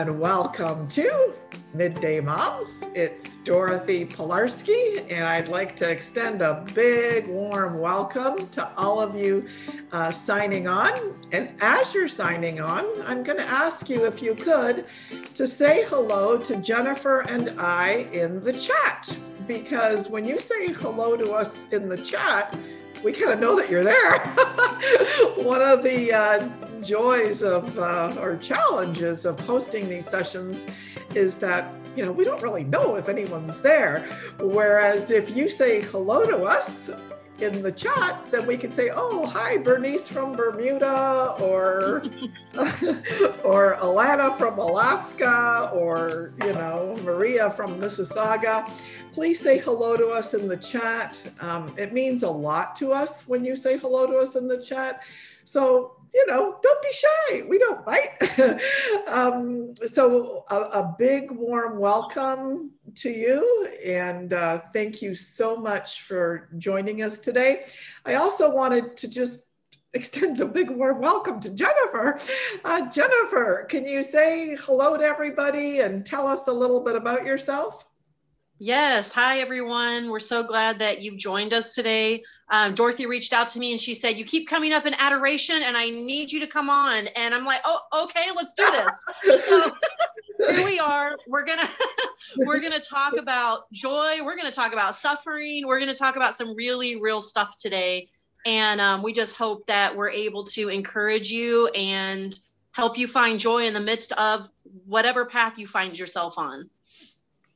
and welcome to Midday Moms. It's Dorothy Pilarski, and I'd like to extend a big warm welcome to all of you uh, signing on. And as you're signing on, I'm going to ask you if you could to say hello to Jennifer and I in the chat. Because when you say hello to us in the chat, we kind of know that you're there. One of the uh, joys of uh, or challenges of hosting these sessions is that you know we don't really know if anyone's there whereas if you say hello to us in the chat then we can say oh hi bernice from bermuda or or alana from alaska or you know maria from mississauga please say hello to us in the chat um, it means a lot to us when you say hello to us in the chat so you know, don't be shy. We don't bite. um, so, a, a, big warm welcome to you. And uh, thank you so much for joining us today. I also wanted to just extend a big warm welcome to Jennifer. Uh, Jennifer, can you say hello to everybody and tell us a little bit about yourself? Yes. Hi, everyone. We're so glad that you've joined us today. Um, Dorothy reached out to me and she said, You keep coming up in adoration and I need you to come on. And I'm like, Oh, okay, let's do this. so here we are. We're going to, we're going to talk about joy. We're going to talk about suffering. We're going to talk about some really real stuff today. And um, we just hope that we're able to encourage you and help you find joy in the midst of whatever path you find yourself on.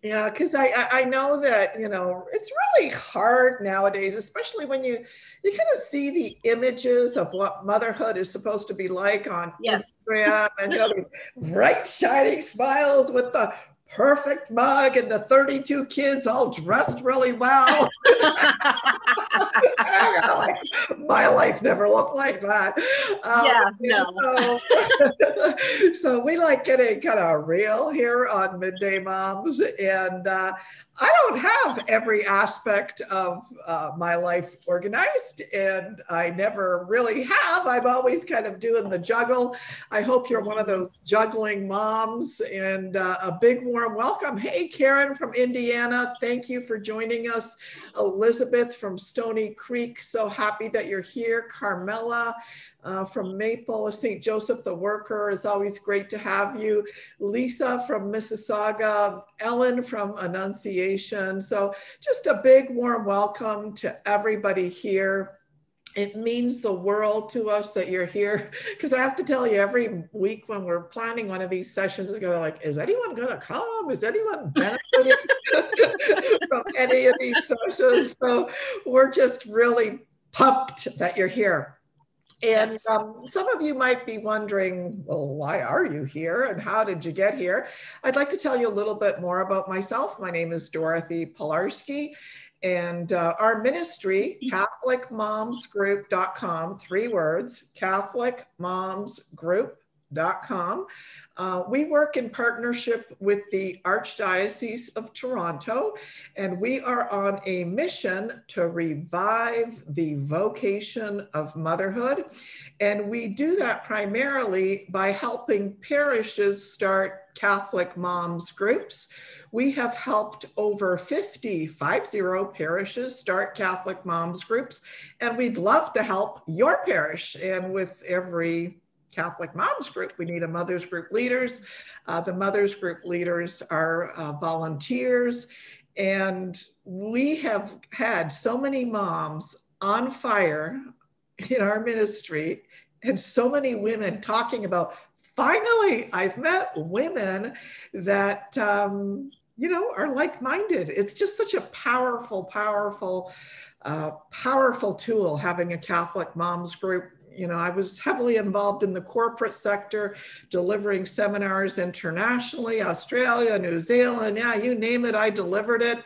Yeah, because I I know that you know it's really hard nowadays, especially when you you kind of see the images of what motherhood is supposed to be like on yes. Instagram, and you know these bright shining smiles with the perfect mug and the 32 kids all dressed really well. like, my life never looked like that. Um, yeah, no. So, so, we like getting kind of real here on Midday Moms. And uh, I don't have every aspect of uh, my life organized, and I never really have. I'm always kind of doing the juggle. I hope you're one of those juggling moms, and uh, a big warm welcome. Hey, Karen from Indiana, thank you for joining us. Elizabeth from Stony Creek, so happy that you're here. Carmela, uh, from Maple, St. Joseph the Worker. It's always great to have you. Lisa from Mississauga, Ellen from Annunciation. So just a big warm welcome to everybody here. It means the world to us that you're here because I have to tell you every week when we're planning one of these sessions is going to like, is anyone going to come? Is anyone benefiting from any of these sessions? So we're just really pumped that you're here. And um, some of you might be wondering, well, why are you here and how did you get here? I'd like to tell you a little bit more about myself. My name is Dorothy Pilarski, and uh, our ministry, CatholicMomsGroup.com, three words, CatholicMomsGroup.com. Uh, we work in partnership with the Archdiocese of Toronto, and we are on a mission to revive the vocation of motherhood. And we do that primarily by helping parishes start Catholic moms groups. We have helped over 50, 50 parishes start Catholic moms groups, and we'd love to help your parish. And with every Catholic Moms Group, we need a Mothers Group leaders. Uh, the Mothers Group leaders are uh, volunteers. And we have had so many moms on fire in our ministry and so many women talking about finally, I've met women that, um, you know, are like minded. It's just such a powerful, powerful, uh, powerful tool having a Catholic moms group you know, I was heavily involved in the corporate sector, delivering seminars internationally, Australia, New Zealand, yeah, you name it, I delivered it.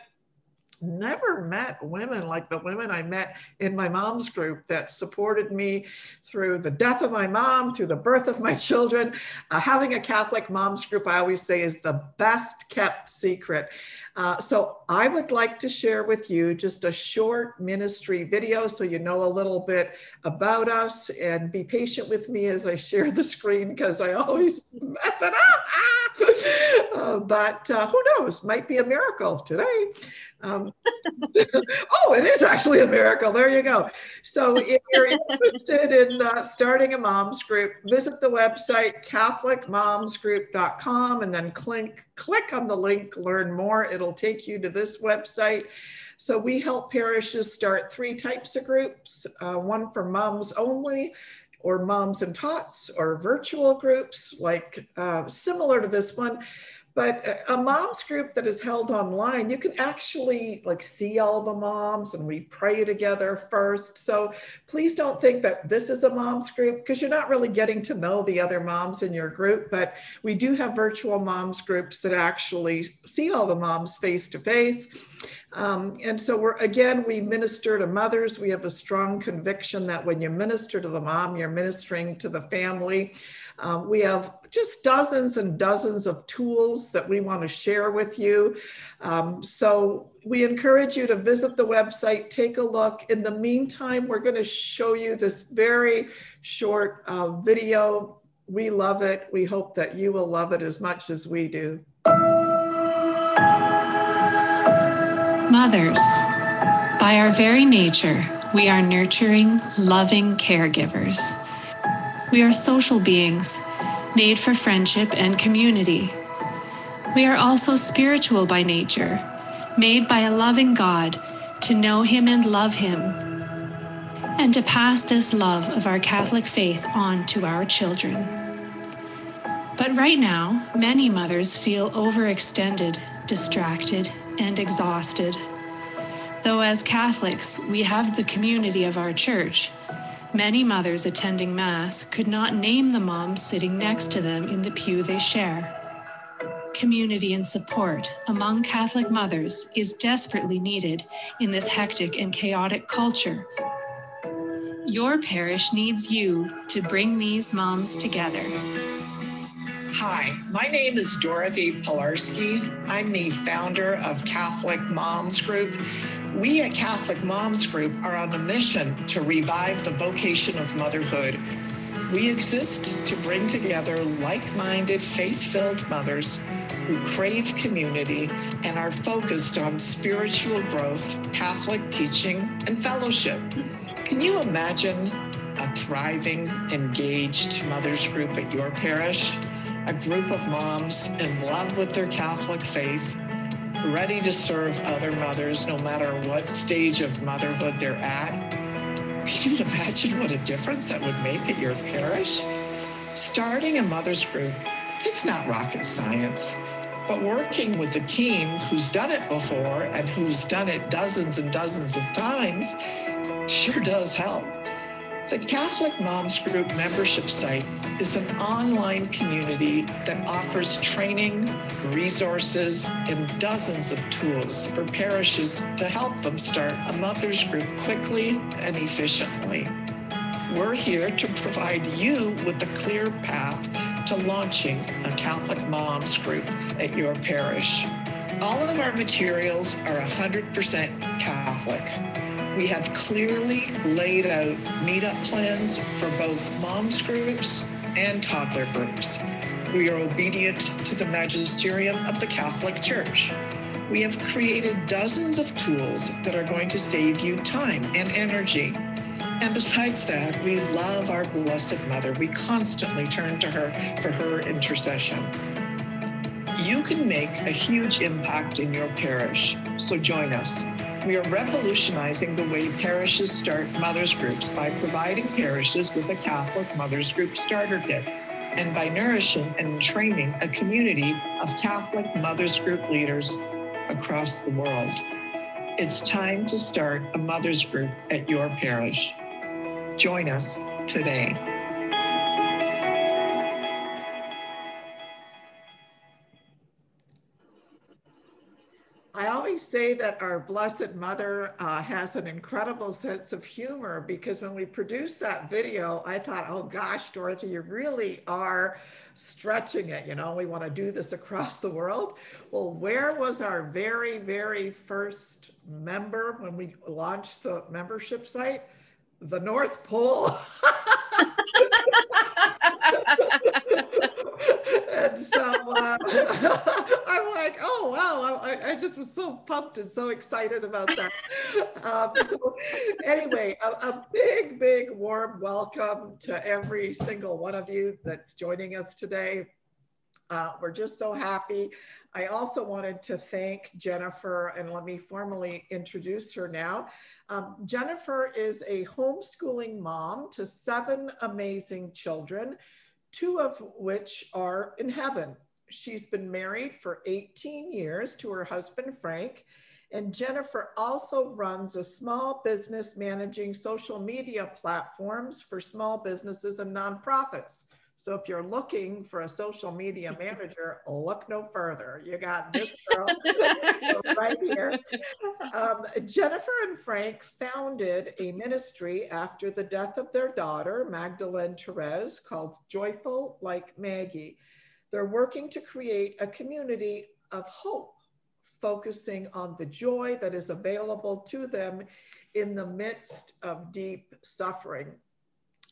Never met women like the women I met in my mom's group that supported me through the death of my mom, through the birth of my children. Uh, having a Catholic moms group, I always say, is the best kept secret. Uh, so I would like to share with you just a short ministry video so you know a little bit about us and be patient with me as I share the screen because I always mess it up. Uh, but uh, who knows, might be a miracle today. Um, oh, it is actually a miracle. There you go. So, if you're interested in uh, starting a moms group, visit the website CatholicMomsGroup.com and then click click on the link "Learn More." It'll take you to this website. So, we help parishes start three types of groups: uh, one for moms only, or moms and tots, or virtual groups, like uh, similar to this one but a mom's group that is held online you can actually like see all the moms and we pray together first so please don't think that this is a mom's group because you're not really getting to know the other moms in your group but we do have virtual moms groups that actually see all the moms face to face and so we're again, we minister to mothers. We have a strong conviction that when you minister to the mom, you're ministering to the family. Um, we have just dozens and dozens of tools that we want to share with you. Um, so we encourage you to visit the website, take a look. In the meantime, we're going to show you this very short uh, video. We love it. We hope that you will love it as much as we do. Mothers, by our very nature, we are nurturing, loving caregivers. We are social beings, made for friendship and community. We are also spiritual by nature, made by a loving God to know Him and love Him, and to pass this love of our Catholic faith on to our children. But right now, many mothers feel overextended, distracted, and exhausted. Though as Catholics, we have the community of our church, many mothers attending Mass could not name the moms sitting next to them in the pew they share. Community and support among Catholic mothers is desperately needed in this hectic and chaotic culture. Your parish needs you to bring these moms together. Hi, my name is Dorothy Pilarski. I'm the founder of Catholic Moms Group. We at Catholic Moms Group are on a mission to revive the vocation of motherhood. We exist to bring together like minded, faith filled mothers who crave community and are focused on spiritual growth, Catholic teaching, and fellowship. Can you imagine a thriving, engaged mothers group at your parish? a group of moms in love with their Catholic faith, ready to serve other mothers no matter what stage of motherhood they're at. Can you imagine what a difference that would make at your parish? Starting a mother's group, it's not rocket science, but working with a team who's done it before and who's done it dozens and dozens of times sure does help. The Catholic Moms Group membership site is an online community that offers training, resources, and dozens of tools for parishes to help them start a mother's group quickly and efficiently. We're here to provide you with a clear path to launching a Catholic Moms Group at your parish. All of our materials are 100% Catholic. We have clearly laid out meetup plans for both moms groups and toddler groups. We are obedient to the magisterium of the Catholic Church. We have created dozens of tools that are going to save you time and energy. And besides that, we love our Blessed Mother. We constantly turn to her for her intercession. You can make a huge impact in your parish, so join us. We are revolutionizing the way parishes start mothers groups by providing parishes with a Catholic Mothers Group starter kit and by nourishing and training a community of Catholic Mothers Group leaders across the world. It's time to start a mothers group at your parish. Join us today. Say that our Blessed Mother uh, has an incredible sense of humor because when we produced that video, I thought, oh gosh, Dorothy, you really are stretching it. You know, we want to do this across the world. Well, where was our very, very first member when we launched the membership site? The North Pole. so uh, I'm like, oh wow! I, I, just was so pumped and so excited about that. Um, so anyway, a, a, big, big warm welcome to every single one of you that's joining us today. Uh, we're just so happy. I also wanted to thank Jennifer, and let me formally introduce her now. Um, Jennifer is a homeschooling mom to seven amazing children two of which are in heaven. She's been married for 18 years to her husband, Frank. And Jennifer also runs a small business managing social media platforms for small businesses and nonprofits. So if you're looking for a social media manager, look no further. You got this girl right here. Um, Jennifer and Frank founded a ministry after the death of their daughter, Magdalene Therese, called Joyful Like Maggie. They're working to create a community of hope, focusing on the joy that is available to them in the midst of deep suffering.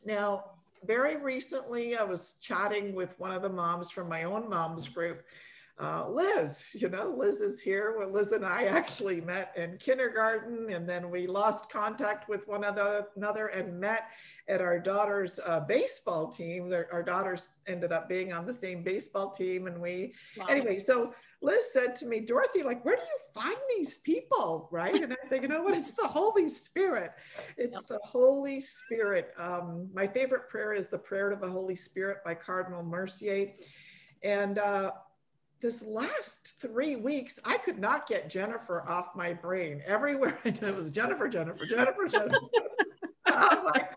Now, very recently, I was chatting with one of the moms from my own mom's group, uh, Liz. You know, Liz is here. Well, Liz and I actually met in kindergarten, and then we lost contact with one another and met at our daughter's uh, baseball team. Our daughters ended up being on the same baseball team, and we, wow. anyway, so Liz said to me, Dorothy, like, where do you find these people? Right. And I said, you know what? It's the Holy Spirit. It's the Holy Spirit. Um, my favorite prayer is the Prayer to the Holy Spirit by Cardinal Mercier. And uh, this last three weeks, I could not get Jennifer off my brain. Everywhere I did it was Jennifer, Jennifer, Jennifer, Jennifer. I'm like,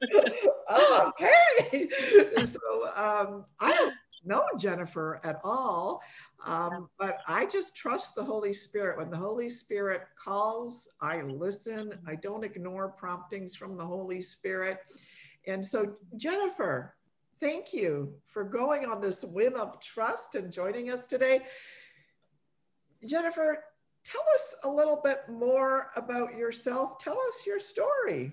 oh, okay. So um, I don't know Jennifer at all. Um, but I just trust the Holy Spirit. When the Holy Spirit calls, I listen. I don't ignore promptings from the Holy Spirit. And so, Jennifer, thank you for going on this whim of trust and joining us today. Jennifer, tell us a little bit more about yourself. Tell us your story.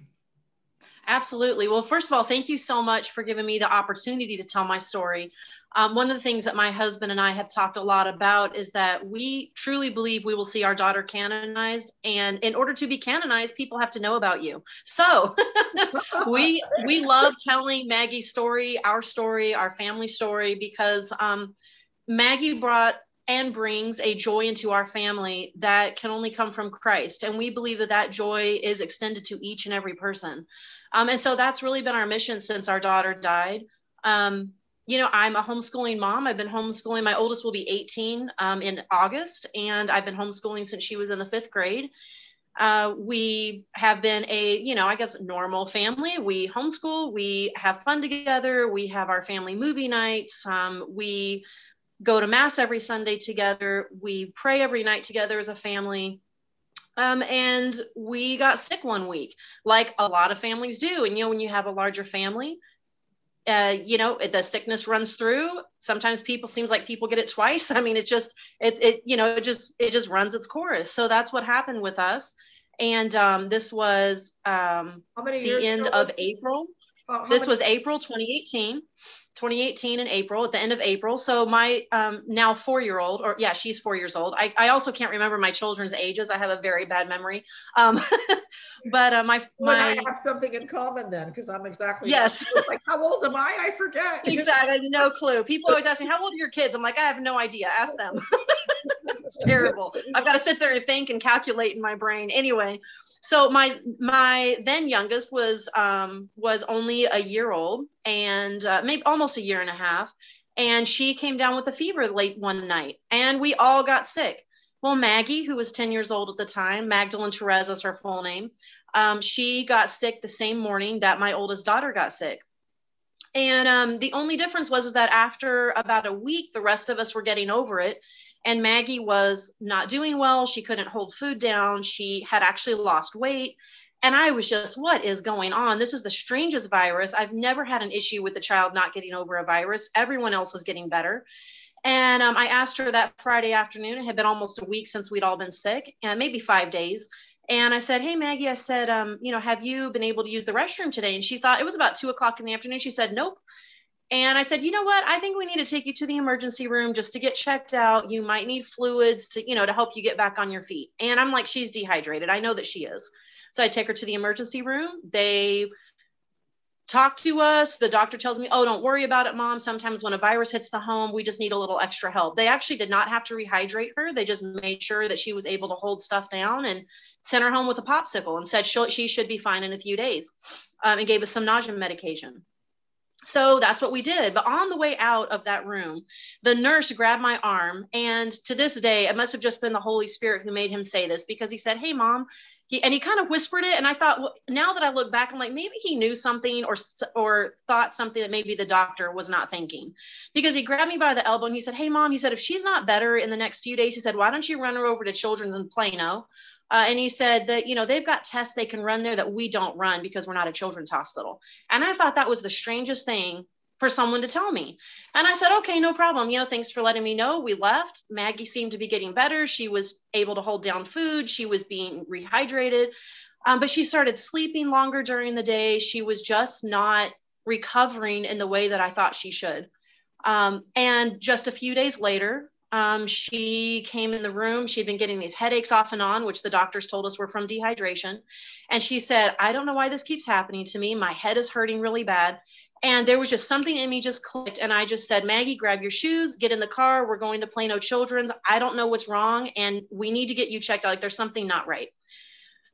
Absolutely. Well, first of all, thank you so much for giving me the opportunity to tell my story. Um, one of the things that my husband and I have talked a lot about is that we truly believe we will see our daughter canonized, and in order to be canonized, people have to know about you. So we we love telling Maggie's story, our story, our family story, because um, Maggie brought and brings a joy into our family that can only come from Christ, and we believe that that joy is extended to each and every person. Um, and so that's really been our mission since our daughter died. Um, you know, I'm a homeschooling mom. I've been homeschooling. My oldest will be 18 um, in August, and I've been homeschooling since she was in the fifth grade. Uh, we have been a, you know, I guess normal family. We homeschool, we have fun together, we have our family movie nights, um, we go to mass every Sunday together, we pray every night together as a family. Um, and we got sick one week, like a lot of families do. And you know, when you have a larger family, uh, you know the sickness runs through. Sometimes people seems like people get it twice. I mean it just it, it you know it just it just runs its course. So that's what happened with us. And um, this was um, the end of april uh, this many- was april 2018 2018 in April, at the end of April. So my um, now four year old, or yeah, she's four years old. I, I also can't remember my children's ages. I have a very bad memory. Um, but uh, my well, my I have something in common then because I'm exactly yes. like how old am I? I forget. exactly, no clue. People always ask me how old are your kids. I'm like I have no idea. Ask them. it's terrible. I've got to sit there and think and calculate in my brain. Anyway, so my my then youngest was um, was only a year old and uh, maybe almost a year and a half, and she came down with a fever late one night, and we all got sick. Well, Maggie, who was 10 years old at the time, Magdalene Therese is her full name, um, she got sick the same morning that my oldest daughter got sick. And um, the only difference was is that after about a week, the rest of us were getting over it And Maggie was not doing well. She couldn't hold food down. She had actually lost weight. And I was just, what is going on? This is the strangest virus. I've never had an issue with the child not getting over a virus. Everyone else is getting better. And um, I asked her that Friday afternoon. It had been almost a week since we'd all been sick, and maybe five days. And I said, Hey, Maggie, I said, um, you know, have you been able to use the restroom today? And she thought it was about two o'clock in the afternoon. She said, Nope. And I said, you know what? I think we need to take you to the emergency room just to get checked out. You might need fluids to, you know, to help you get back on your feet. And I'm like, she's dehydrated. I know that she is. So I take her to the emergency room. They talk to us. The doctor tells me, oh, don't worry about it, mom. Sometimes when a virus hits the home, we just need a little extra help. They actually did not have to rehydrate her. They just made sure that she was able to hold stuff down and sent her home with a popsicle and said she should be fine in a few days um, and gave us some nausea medication. So that's what we did. But on the way out of that room, the nurse grabbed my arm. And to this day, it must have just been the Holy Spirit who made him say this because he said, Hey, mom. He, and he kind of whispered it. And I thought, well, now that I look back, I'm like, maybe he knew something or, or thought something that maybe the doctor was not thinking because he grabbed me by the elbow and he said, Hey, mom, he said, if she's not better in the next few days, he said, why don't you run her over to Children's in Plano? Uh, and he said that, you know, they've got tests they can run there that we don't run because we're not a children's hospital. And I thought that was the strangest thing for someone to tell me. And I said, okay, no problem. You know, thanks for letting me know. We left. Maggie seemed to be getting better. She was able to hold down food. She was being rehydrated. Um, but she started sleeping longer during the day. She was just not recovering in the way that I thought she should. Um, and just a few days later, um, she came in the room. She'd been getting these headaches off and on, which the doctors told us were from dehydration. And she said, I don't know why this keeps happening to me. My head is hurting really bad. And there was just something in me just clicked. And I just said, Maggie, grab your shoes, get in the car. We're going to Plano Children's. I don't know what's wrong. And we need to get you checked out. Like there's something not right.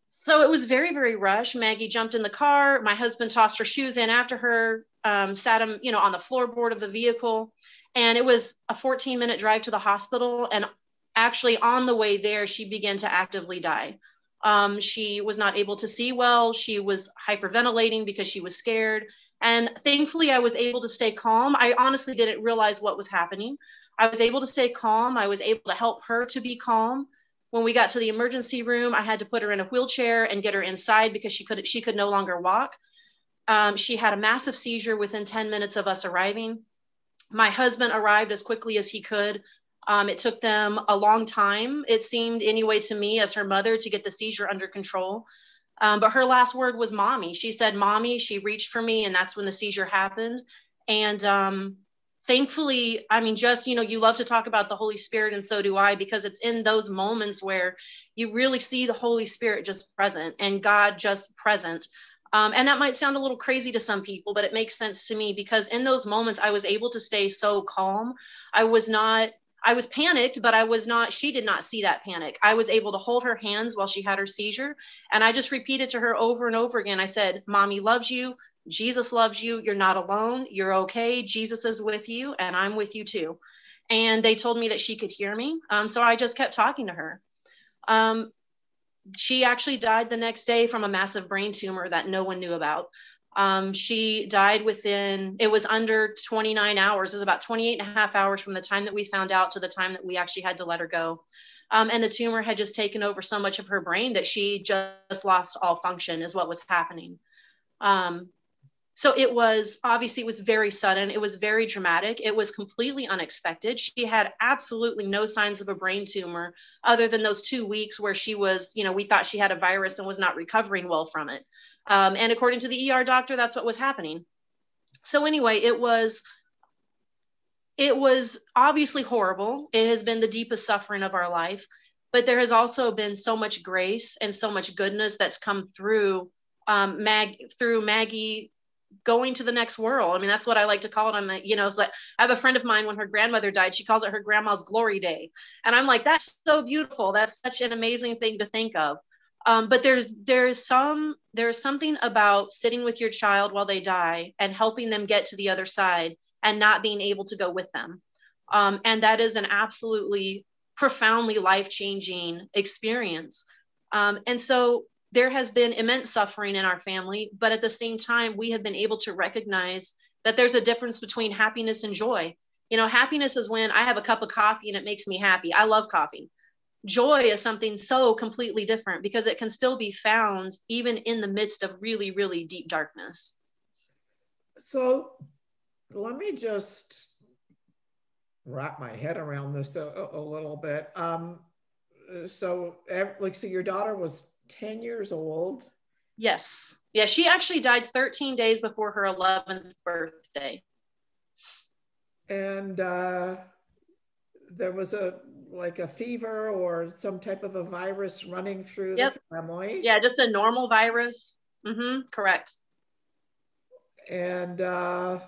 So it was very, very rushed. Maggie jumped in the car. My husband tossed her shoes in after her, um, sat him, you know, on the floorboard of the vehicle and it was a 14 minute drive to the hospital. And actually, on the way there, she began to actively die. Um, she was not able to see well. She was hyperventilating because she was scared. And thankfully, I was able to stay calm. I honestly didn't realize what was happening. I was able to stay calm. I was able to help her to be calm. When we got to the emergency room, I had to put her in a wheelchair and get her inside because she could she could no longer walk. Um, she had a massive seizure within 10 minutes of us arriving. My husband arrived as quickly as he could. Um, it took them a long time, it seemed anyway to me as her mother, to get the seizure under control. Um, but her last word was mommy. She said, mommy. She reached for me, and that's when the seizure happened. And um, thankfully, I mean, just, you know, you love to talk about the Holy Spirit, and so do I, because it's in those moments where you really see the Holy Spirit just present and God just present. Um, and that might sound a little crazy to some people, but it makes sense to me because in those moments, I was able to stay so calm. I was not, I was panicked, but I was not, she did not see that panic. I was able to hold her hands while she had her seizure. And I just repeated to her over and over again I said, Mommy loves you. Jesus loves you. You're not alone. You're okay. Jesus is with you, and I'm with you too. And they told me that she could hear me. Um, so I just kept talking to her. Um, she actually died the next day from a massive brain tumor that no one knew about. Um, she died within, it was under 29 hours. It was about 28 and a half hours from the time that we found out to the time that we actually had to let her go. Um, and the tumor had just taken over so much of her brain that she just lost all function, is what was happening. Um, so it was obviously it was very sudden. It was very dramatic. It was completely unexpected. She had absolutely no signs of a brain tumor other than those two weeks where she was you know we thought she had a virus and was not recovering well from it. Um, and according to the er doctor that's what was happening. So anyway it was it was obviously horrible. It has been the deepest suffering of our life but there has also been so much grace and so much goodness that's come through um, Mag through Maggie going to the next world. I mean, that's what I like to call it. I'm, you know, it's like I have a friend of mine when her grandmother died, she calls it her grandma's glory day, and I'm like, that's so beautiful. That's such an amazing thing to think of. Um, but there's there's some there's something about sitting with your child while they die and helping them get to the other side and not being able to go with them, um, and that is an absolutely profoundly life changing experience. Um, and so there has been immense suffering in our family, but at the same time, we have been able to recognize that there's a difference between happiness and joy. You know, happiness is when I have a cup of coffee and it makes me happy. I love coffee. Joy is something so completely different because it can still be found even in the midst of really, really deep darkness. So let me just wrap my head around this a, a little bit. Um, so, like, so your daughter was 10 years old? Yes. Yeah, she actually died 13 days before her 11th birthday. And uh, there was a like a fever or some type of a virus running through yep. the family. Yeah, just a normal virus. Mm-hmm, correct. And uh,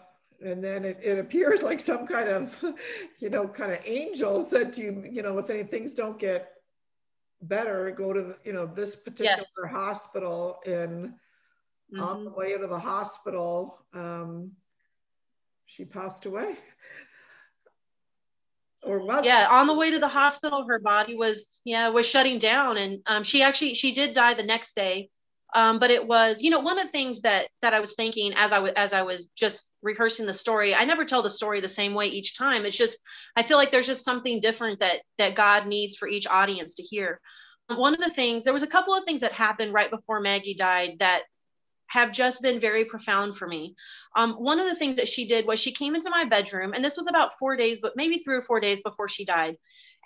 and then it, it appears like some kind of, you know, kind of angel said to you, you know, if any things don't get better, go to, the, you know, this particular yes. hospital. And mm-hmm. on the way to the hospital, um, she passed away. Or was yeah, on the way to the hospital, her body was yeah was shutting down, and um, she actually she did die the next day um, but it was you know one of the things that that i was thinking as i was as i was just rehearsing the story i never tell the story the same way each time it's just i feel like there's just something different that that god needs for each audience to hear one of the things there was a couple of things that happened right before maggie died that have just been very profound for me. Um, one of the things that she did was she came into my bedroom, and this was about four days, but maybe three or four days before she died.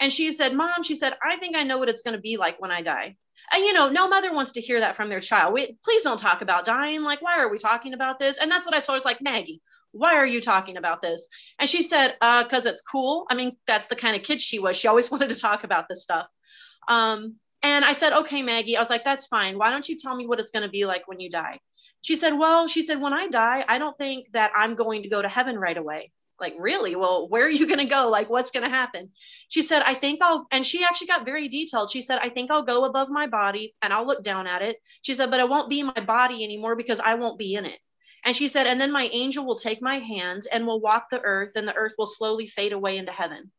And she said, Mom, she said, I think I know what it's going to be like when I die and you know no mother wants to hear that from their child. We please don't talk about dying. Like why are we talking about this? And that's what i told her. It's like maggie why are you talking about this? And she said uh because it's cool. I mean that's the kind of kid she was. She always wanted to talk about this stuff. Um and i said okay maggie. I was like that's fine. Why don't you tell me what it's going to be like when you die? She said well she said when i die i don't think that i'm going to go to heaven right away like really? Well where are you going to go? Like what's going to happen? She said i think i'll and she actually got very detailed. She said i think i'll go above my body and i'll look down at it. She said but it won't be my body anymore because i won't be in it. And she said and then my angel will take my hand and will walk the earth and the earth will slowly fade away into heaven.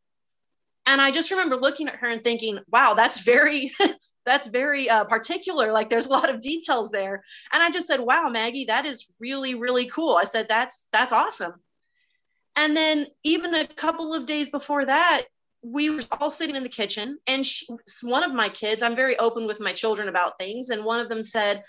And i just remember looking at her and thinking wow that's very that's very uh, particular. Like there's a lot of details there. And i just said wow maggie that is really really cool. I said that's that's awesome and then even a couple of days before that, we were all sitting in the kitchen, and she, one of my kids, I'm very open with my children about things, and one of them said,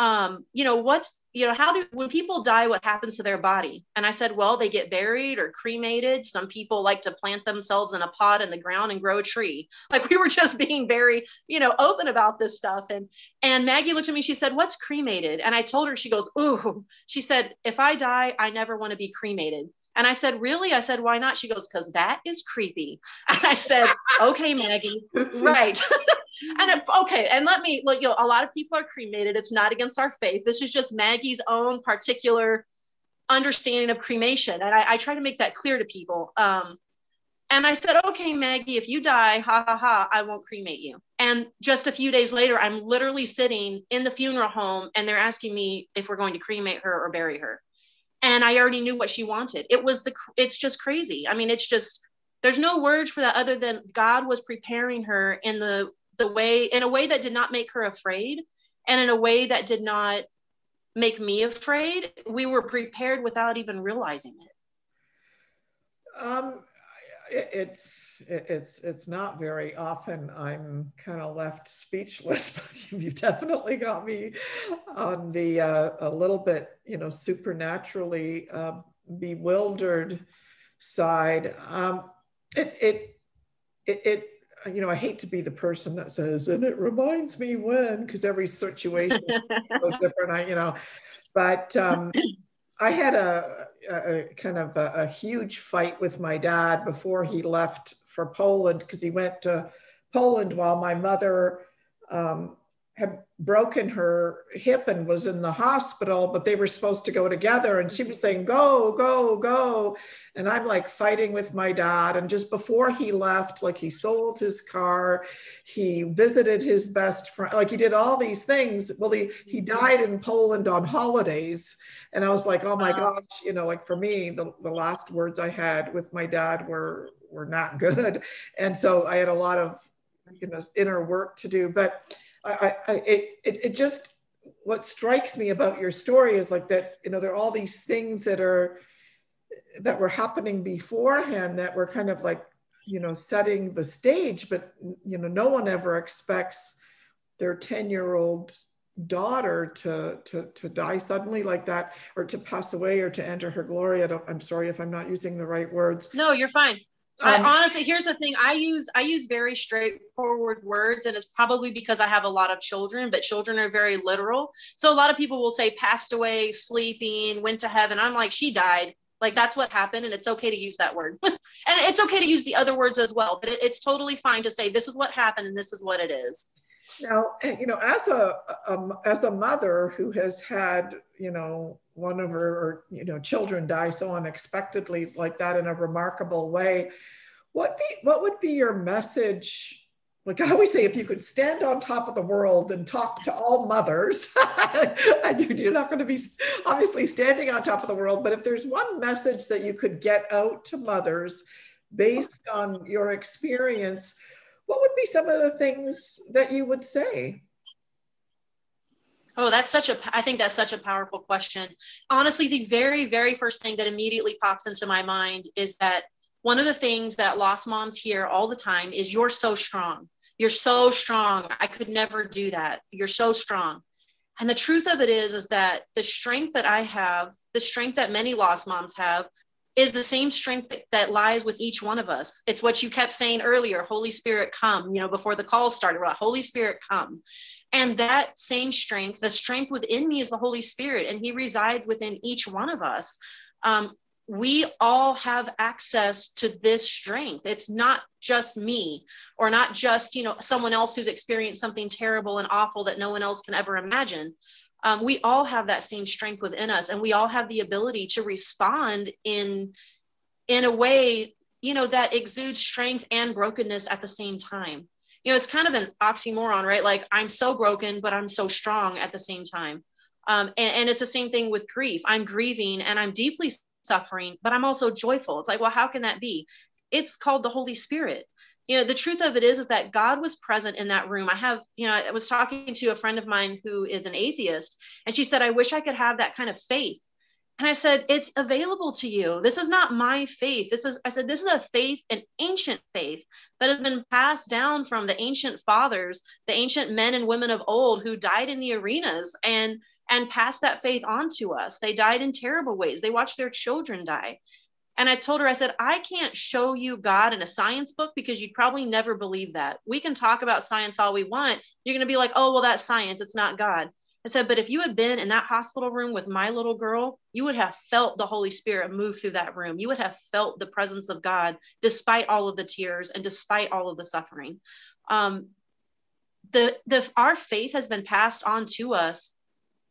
um, you know, what's, you know, how do, when people die, what happens to their body? And I said, well, they get buried or cremated. Some people like to plant themselves in a pot in the ground and grow a tree. Like we were just being very, you know, open about this stuff. And, and Maggie looked at me, she said, what's cremated? And I told her, she goes, ooh, she said, if I die, I never want to be cremated. And I said, Really? I said, Why not? She goes, Because that is creepy. And I said, Okay, Maggie. right. and it, okay. And let me look, you know, a lot of people are cremated. It's not against our faith. This is just Maggie's own particular understanding of cremation. And I, I try to make that clear to people. Um, and I said, okay, Maggie, if you die, ha ha ha, I won't cremate you. And just a few days later, I'm literally sitting in the funeral home and they're asking me if we're going to cremate her or bury her and I already knew what she wanted. It was the it's just crazy. I mean, it's just there's no words for that other than God was preparing her in the the way in a way that did not make her afraid and in a way that did not make me afraid. We were prepared without even realizing it. Um it's it's it's not very often I'm kind of left speechless, but you've definitely got me on the uh, a little bit you know supernaturally uh, bewildered side. Um, it, it it it you know I hate to be the person that says and it reminds me when because every situation is so different. I you know, but um, I had a, a kind of a, a, huge fight with my dad before he left for Poland because he went to Poland while my mother um, had broken her hip and was in the hospital, but they were supposed to go together. And she was mm-hmm. saying, Go, go, go. And I'm like fighting with my dad. And just before he left, like he sold his car, he visited his best friend, like he did all these things. Well, he, he mm-hmm. died in Poland on holidays. And I was like, Oh my gosh, you know, like for me, the, the last words I had with my dad were were not good. And so I had a lot of you know inner work to do. But I, I it, it, it just what strikes me about your story is like that you know there are all these things that are that were happening beforehand that were kind of like you know setting the stage but you know no one ever expects their 10 year old daughter to, to to die suddenly like that or to pass away or to enter her glory. I don't, i'm sorry if i'm not using the right words. No you're fine um, I, honestly here's the thing i use i use very straightforward words and it's probably because i have a lot of children but children are very literal. So a lot of people will say passed away sleeping went to heaven. I'm like she died. Like that's what happened and it's okay to use that word. And it's okay to use the other words as well but it, it's totally fine to say this is what happened and this is what it is now you know as a, a as a mother who has had you know one of her you know children die so unexpectedly like that in a remarkable way what be what would be your message? Like I always say, if you could stand on top of the world and talk to all mothers, you're not going to be obviously standing on top of the world, but if there's one message that you could get out to mothers based on your experience, what would be some of the things that you would say? Oh, that's such a, I think that's such a powerful question. Honestly, the very, very first thing that immediately pops into my mind is that one of the things that lost moms hear all the time is you're so strong. You're so strong. I could never do that. You're so strong. And the truth of it is, is that the strength that I have, the strength that many lost moms have, is the same strength that lies with each one of us. It's what you kept saying earlier, Holy Spirit, come, you know, before the call started? Holy Spirit, come. And that same strength, the strength within me is the Holy Spirit, and He resides within each one of us. Um, we all have access to this strength it's not just me or not just you know someone else who's experienced something terrible and awful that no one else can ever imagine um, we all have that same strength within us and we all have the ability to respond in in a way you know that exudes strength and brokenness at the same time you know it's kind of an oxymoron right like i'm so broken but i'm so strong at the same time um, and, and, it's the same thing with grief i'm grieving and i'm deeply suffering, but I'm also joyful. It's like, well, how can that be? It's called the Holy Spirit. You know, the truth of it is, is that God was present in that room. I have, you know, I was talking to a friend of mine who is an atheist, and she said, I wish I could have that kind of faith. And I said, it's available to you. This is not my faith. This is, I said, this is a faith, an ancient faith that has been passed down from the ancient fathers, the ancient men and women of old who died in the arenas. And and passed that faith on to us. They died in terrible ways. They watched their children die. And I told her, I said, I can't show you God in a science book because you'd probably never believe that. We can talk about science all we want. You're going to be like, oh, well, that's science. It's not God. I said, but if you had been in that hospital room with my little girl, you would have felt the Holy Spirit move through that room. You would have felt the presence of God despite all of the tears and despite all of the suffering. Um, the, the, our faith has been passed on to us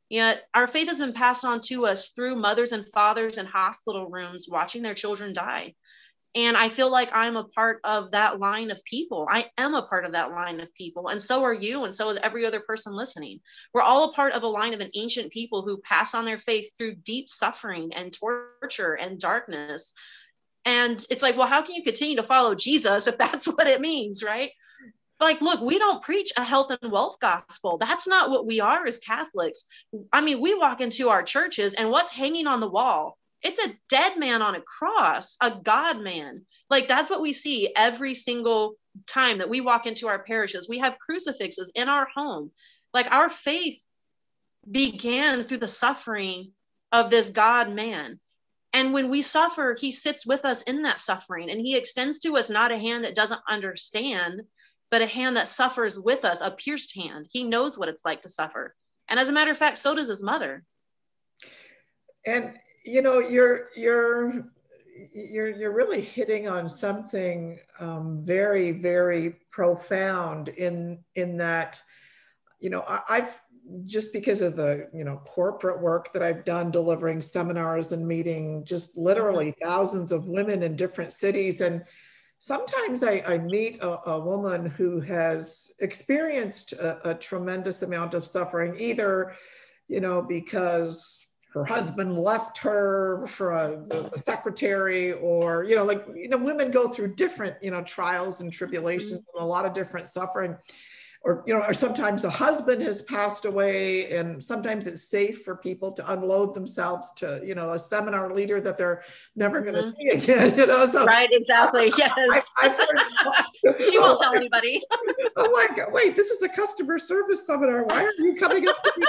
Yet our faith has been passed on to us through mothers and fathers in hospital rooms watching their children die. And I feel like I'm a part of that line of people. I am a part of that line of people. And so are you. And so is every other person listening. We're all a part of a line of an ancient people who pass on their faith through deep suffering and torture and darkness. And it's like, well, how can you continue to follow Jesus if that's what it means, right? Like look we don't preach a health and wealth gospel. That's not what we are as catholics. I mean we walk into our churches and what's hanging on the wall? It's a dead man on a cross a god man. Like that's what we see every single time that we walk into our parishes. We have crucifixes in our home. Like our faith began through the suffering of this god man. And when we suffer he sits with us in that suffering and he extends to us not a hand that doesn't understand but a hand that suffers with us, a pierced hand. He knows what it's like to suffer. And as a matter of fact, so does his mother. And you know, you're you're you're you're really hitting on something um, very very profound in in that you know I, I've just because of the you know corporate work that I've done delivering seminars and meeting just literally thousands of women in different cities and sometimes I, I meet a, a, woman who has experienced a, a, tremendous amount of suffering, either, you know, because her husband left her for a, a, secretary or, you know, like, you know, women go through different, you know, trials and tribulations mm-hmm. and a lot of different suffering. Or you know or sometimes the husband has passed away and sometimes it's safe for people to unload themselves to you know a seminar leader that they're never going to mm-hmm. see again you know so right exactly yes I, heard, she won't tell anybody oh my god wait this is a customer service seminar why are you coming up me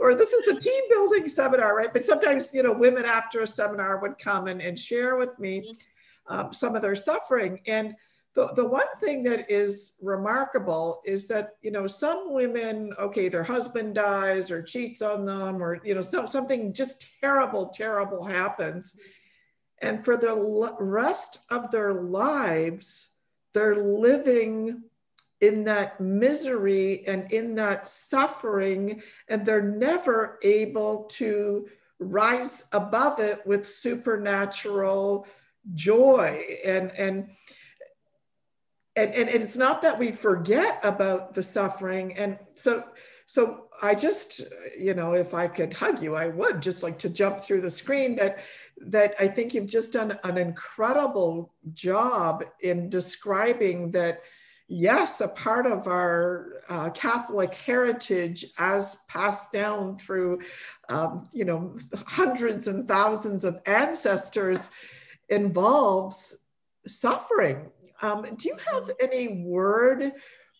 or this is a team building seminar right but sometimes you know women after a seminar would come and, and share with me mm-hmm. um, some of their suffering and the, the one thing that is remarkable is that you know some women okay their husband dies or cheats on them or you know so, something just terrible terrible happens. And for the rest of their lives they're living in that misery and in that suffering and they're never able to rise above it with supernatural joy. And and and, and it's not that we forget about the suffering. And so so i just you know if i could hug you i would just like to jump through the screen that that i think you've just done an incredible job in describing that yes a part of our uh, catholic heritage as passed down through um, you know hundreds and thousands of ancestors involves suffering um, do you have any word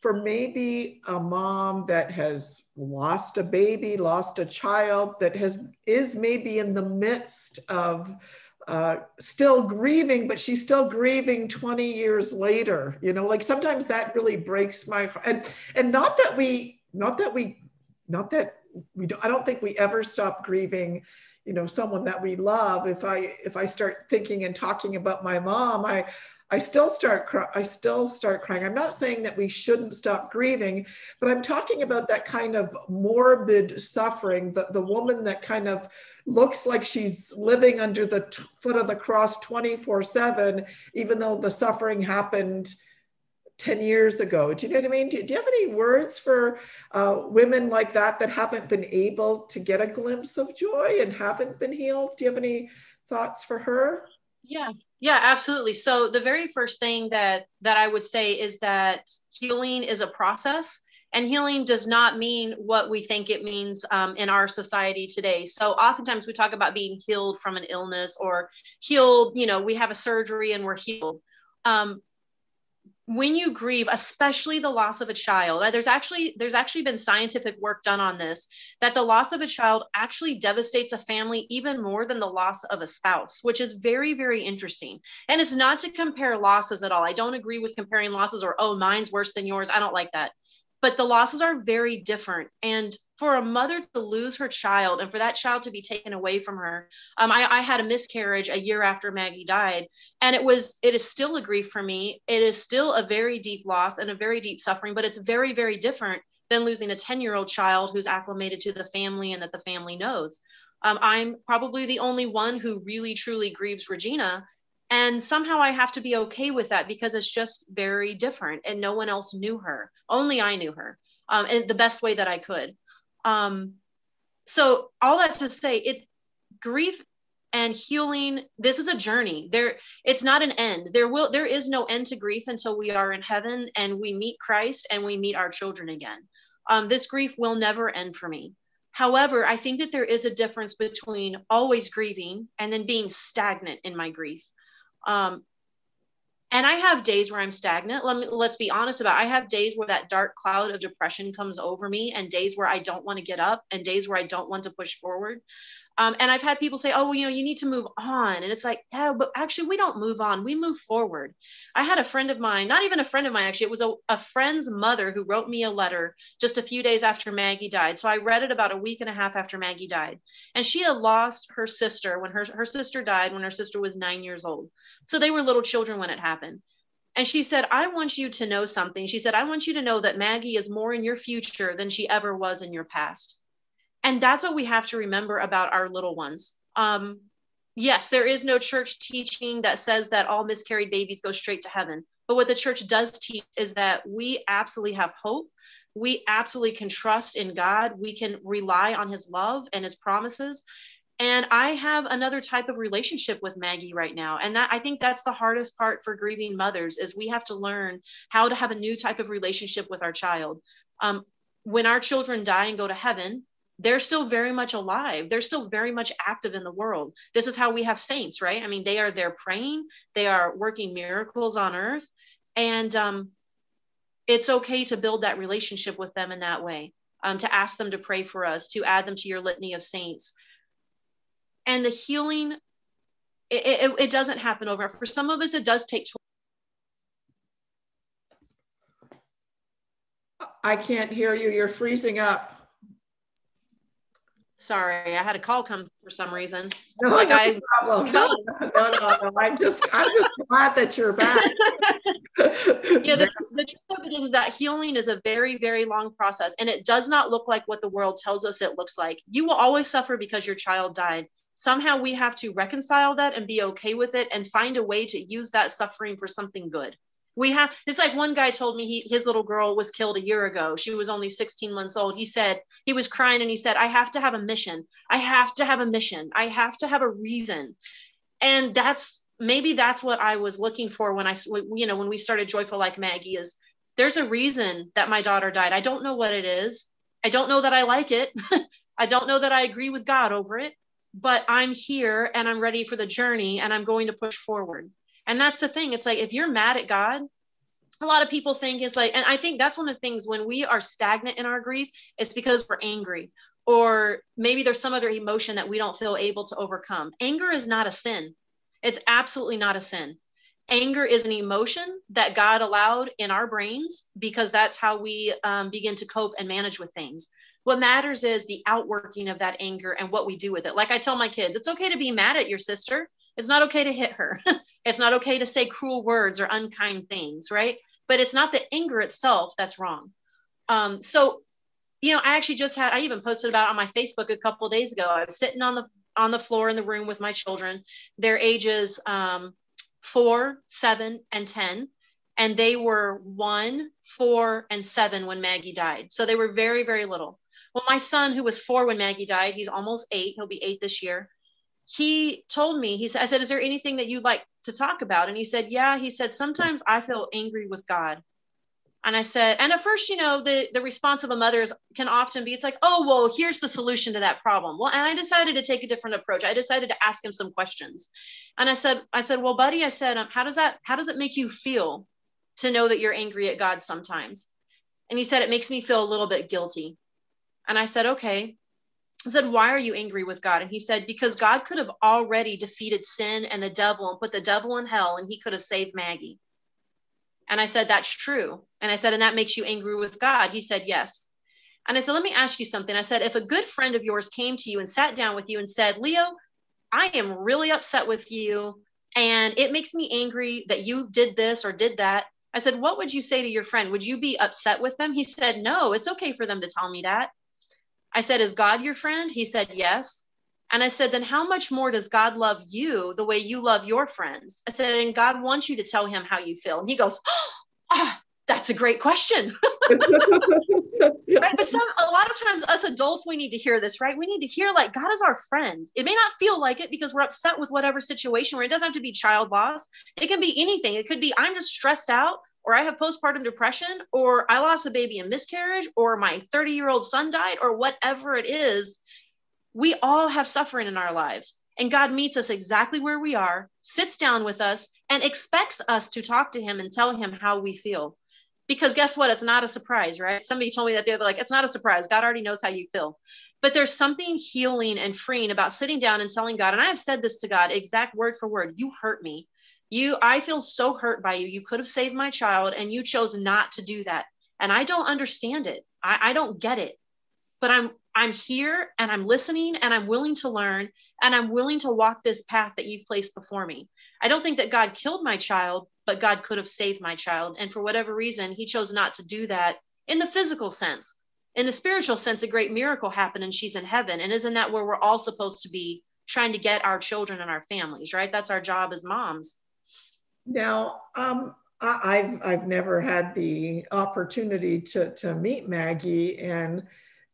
for maybe a mom that has lost a baby, lost a child, that has is maybe in the midst of uh, still grieving, but she's still grieving 20 years later. You know, like sometimes that really breaks my heart. And and not that we, not that we, not that we don't, I don't think we ever stop grieving you know someone that we love if i if i start thinking and talking about my mom i I still start cry- I still start crying. I'm not saying that we shouldn't stop grieving, but I'm talking about that kind of morbid suffering, the, the woman that kind of looks like she's living under the t- foot of the cross 24/7 even though the suffering happened 10 years ago. Do you know what I mean? Do, do you have any words for uh, women like that that haven't been able to get a glimpse of joy and haven't been healed? Do you have any thoughts for her? Yeah, yeah, absolutely. So the very first thing that that I would say is that healing is a process, and healing does not mean what we think it means um, in our society today. So oftentimes we talk about being healed from an illness or healed. You know, we have a surgery and we're healed. Um, when you grieve especially the loss of a child uh, there's actually there's actually been scientific work done on this that the loss of a child actually devastates a family even more than the loss of a spouse which is very very interesting. And it's not to compare losses at all. I don't agree with comparing losses or oh mine's worse than yours. I don't like that but the losses are very different. And for a mother to lose her child and for that child to be taken away from her, um, I, I had a miscarriage a year after Maggie died, and it was it is still a grief for me. It is still a very deep loss and a very deep suffering, but it's very very different than losing a 10 year old child who's acclimated to the family and that the family knows. Um, I'm probably the only one who really truly grieves Regina and somehow I have to be okay with that because it's just very different and no one else knew her. Only I knew her um, in the best way that I could. Um, so all that to say, it grief and healing this is a journey. There it's not an end. There will there is no end to grief until we are in heaven and we meet christ and we meet our children again. Um, this grief will never end for me. However i think that there is a difference between always grieving and then being stagnant in my grief um, and I have days where I'm stagnant. Let me, let's be honest about it. I have days where that dark cloud of depression comes over me and days where I don't want to get up and days where I don't want to push forward. Um, and I've had people say, oh, well, you know, you need to move on. And it's like, yeah, but actually, we don't move on. We move forward. I had a friend of mine, not even a friend of mine, actually, it was a, a friend's mother who wrote me a letter just a few days after Maggie died. So I read it about a week and a half after Maggie died. And she had lost her sister when her, her sister died when her sister was nine years old. So they were little children when it happened. And she said, I want you to know something. She said, I want you to know that Maggie is more in your future than she ever was in your past. And that's what we have to remember about our little ones. Um, yes there is no church teaching that says that all miscarried babies go straight to heaven. But what the church does teach is that we absolutely have hope. We absolutely can trust in god. We can rely on his love and his promises and i have another type of relationship with maggie right now and that i think that's the hardest part for grieving mothers is we have to learn how to have a new type of relationship with our child. Um, when our children die and go to heaven they're still very much alive. They're still very much active in the world. This is how we have saints right? I mean they are there praying. They are working miracles on earth. And um, it's okay to build that relationship with them in that way um, to ask them to pray for us to add them to your litany of saints and the healing it, it, it doesn't happen over for some of us it does take I can't hear you. You're freezing up. Sorry, I had a call come for some reason. No, like no I, problem. No, no, no, no. I'm just, I'm just glad that you're back. yeah, the, the truth of it is that healing is a very, very long process, and it does not look like what the world tells us it looks like. You will always suffer because your child died. Somehow we have to reconcile that and be okay with it and find a way to use that suffering for something good. We have it's like one guy told me he his little girl was killed a year ago. She was only 16 months old. He said he was crying and he said i have to have a mission. I have to have a mission. I have to have a reason. And that's maybe that's what i was looking for when i you know when we started joyful like maggie is there's a reason that my daughter died. I don't know what it is. I don't know that i like it. I don't know that i agree with god over it but i'm here and i'm ready for the journey and i'm going to push forward and that's the thing. It's like if you're mad at God, a lot of people think it's like, and I think that's one of the things when we are stagnant in our grief, it's because we're angry or maybe there's some other emotion that we don't feel able to overcome. Anger is not a sin. It's absolutely not a sin. Anger is an emotion that God allowed in our brains because that's how we um, begin to cope and manage with things. What matters is the outworking of that anger and what we do with it. Like I tell my kids, it's okay to be mad at your sister. It's not okay to hit her. it's not okay to say cruel words or unkind things, right? But it's not the anger itself that's wrong. Um, so, you know, I actually just had, I even posted about on my Facebook a couple days ago. I was sitting on the on the floor in the room with my children. Their ages um, four, seven, and ten, and they were one, four, and seven when Maggie died. So they were very, very little. Well, my son, who was four when Maggie died, he's almost eight. He'll be eight this year he told me, he said, I said, is there anything that you'd like to talk about? And he said, yeah, he said, sometimes I feel angry with God. And I said, and at first, you know, the, the response of a mother is, can often be, it's like, oh, well, here's the solution to that problem. Well, and I decided to take a different approach. I decided to ask him some questions. And I said, I said, well, buddy, I said, um, how does that, how does it make you feel to know that you're angry at God sometimes? And he said, it makes me feel a little bit guilty. And I said, okay. I said, Why are you angry with God? And he said, Because God could have already defeated sin and the devil and put the devil in hell and he could have saved Maggie. And I said, That's true. And I said, And that makes you angry with God? He said, Yes. And I said, Let me ask you something. I said, If a good friend of yours came to you and sat down with you and said, Leo, I am really upset with you and it makes me angry that you did this or did that. I said, What would you say to your friend? Would you be upset with them? He said, No, it's okay for them to tell me that. I said, Is God your friend? He said, Yes. And I said, Then how much more does God love you the way you love your friends? I said, And God wants you to tell him how you feel. And he goes, Oh, that's a great question. right? But some a lot of times us adults we need to hear this, right? We need to hear like God is our friend. It may not feel like it because we're upset with whatever situation where it doesn't have to be child loss. It can be anything. It could be I'm just stressed out or I have postpartum depression, or I lost a baby in miscarriage, or my 30 year old son died, or whatever it is, we all have suffering in our lives. And God meets us exactly where we are, sits down with us, and expects us to talk to Him and tell Him how we feel. Because guess what? It's not a surprise, right? Somebody told me that they're like, it's not a surprise. God already knows how you feel. But there's something healing and freeing about sitting down and telling God, and I have said this to God exact word for word you hurt me you i feel so hurt by you. You could have saved my child and you chose not to do that. And i don't understand it. I, I don't get it. But i'm i'm here and i'm listening and i'm willing to learn and i'm willing to walk this path that you've placed before me. I don't think that god killed my child but god could have saved my child. And for whatever reason he chose not to do that in the physical sense. In the spiritual sense a great miracle happened and she's in heaven. And isn't that where we're all supposed to be trying to get our children and our families right? That's our job as moms now, um, I, have I've never had the opportunity to to meet Maggie, and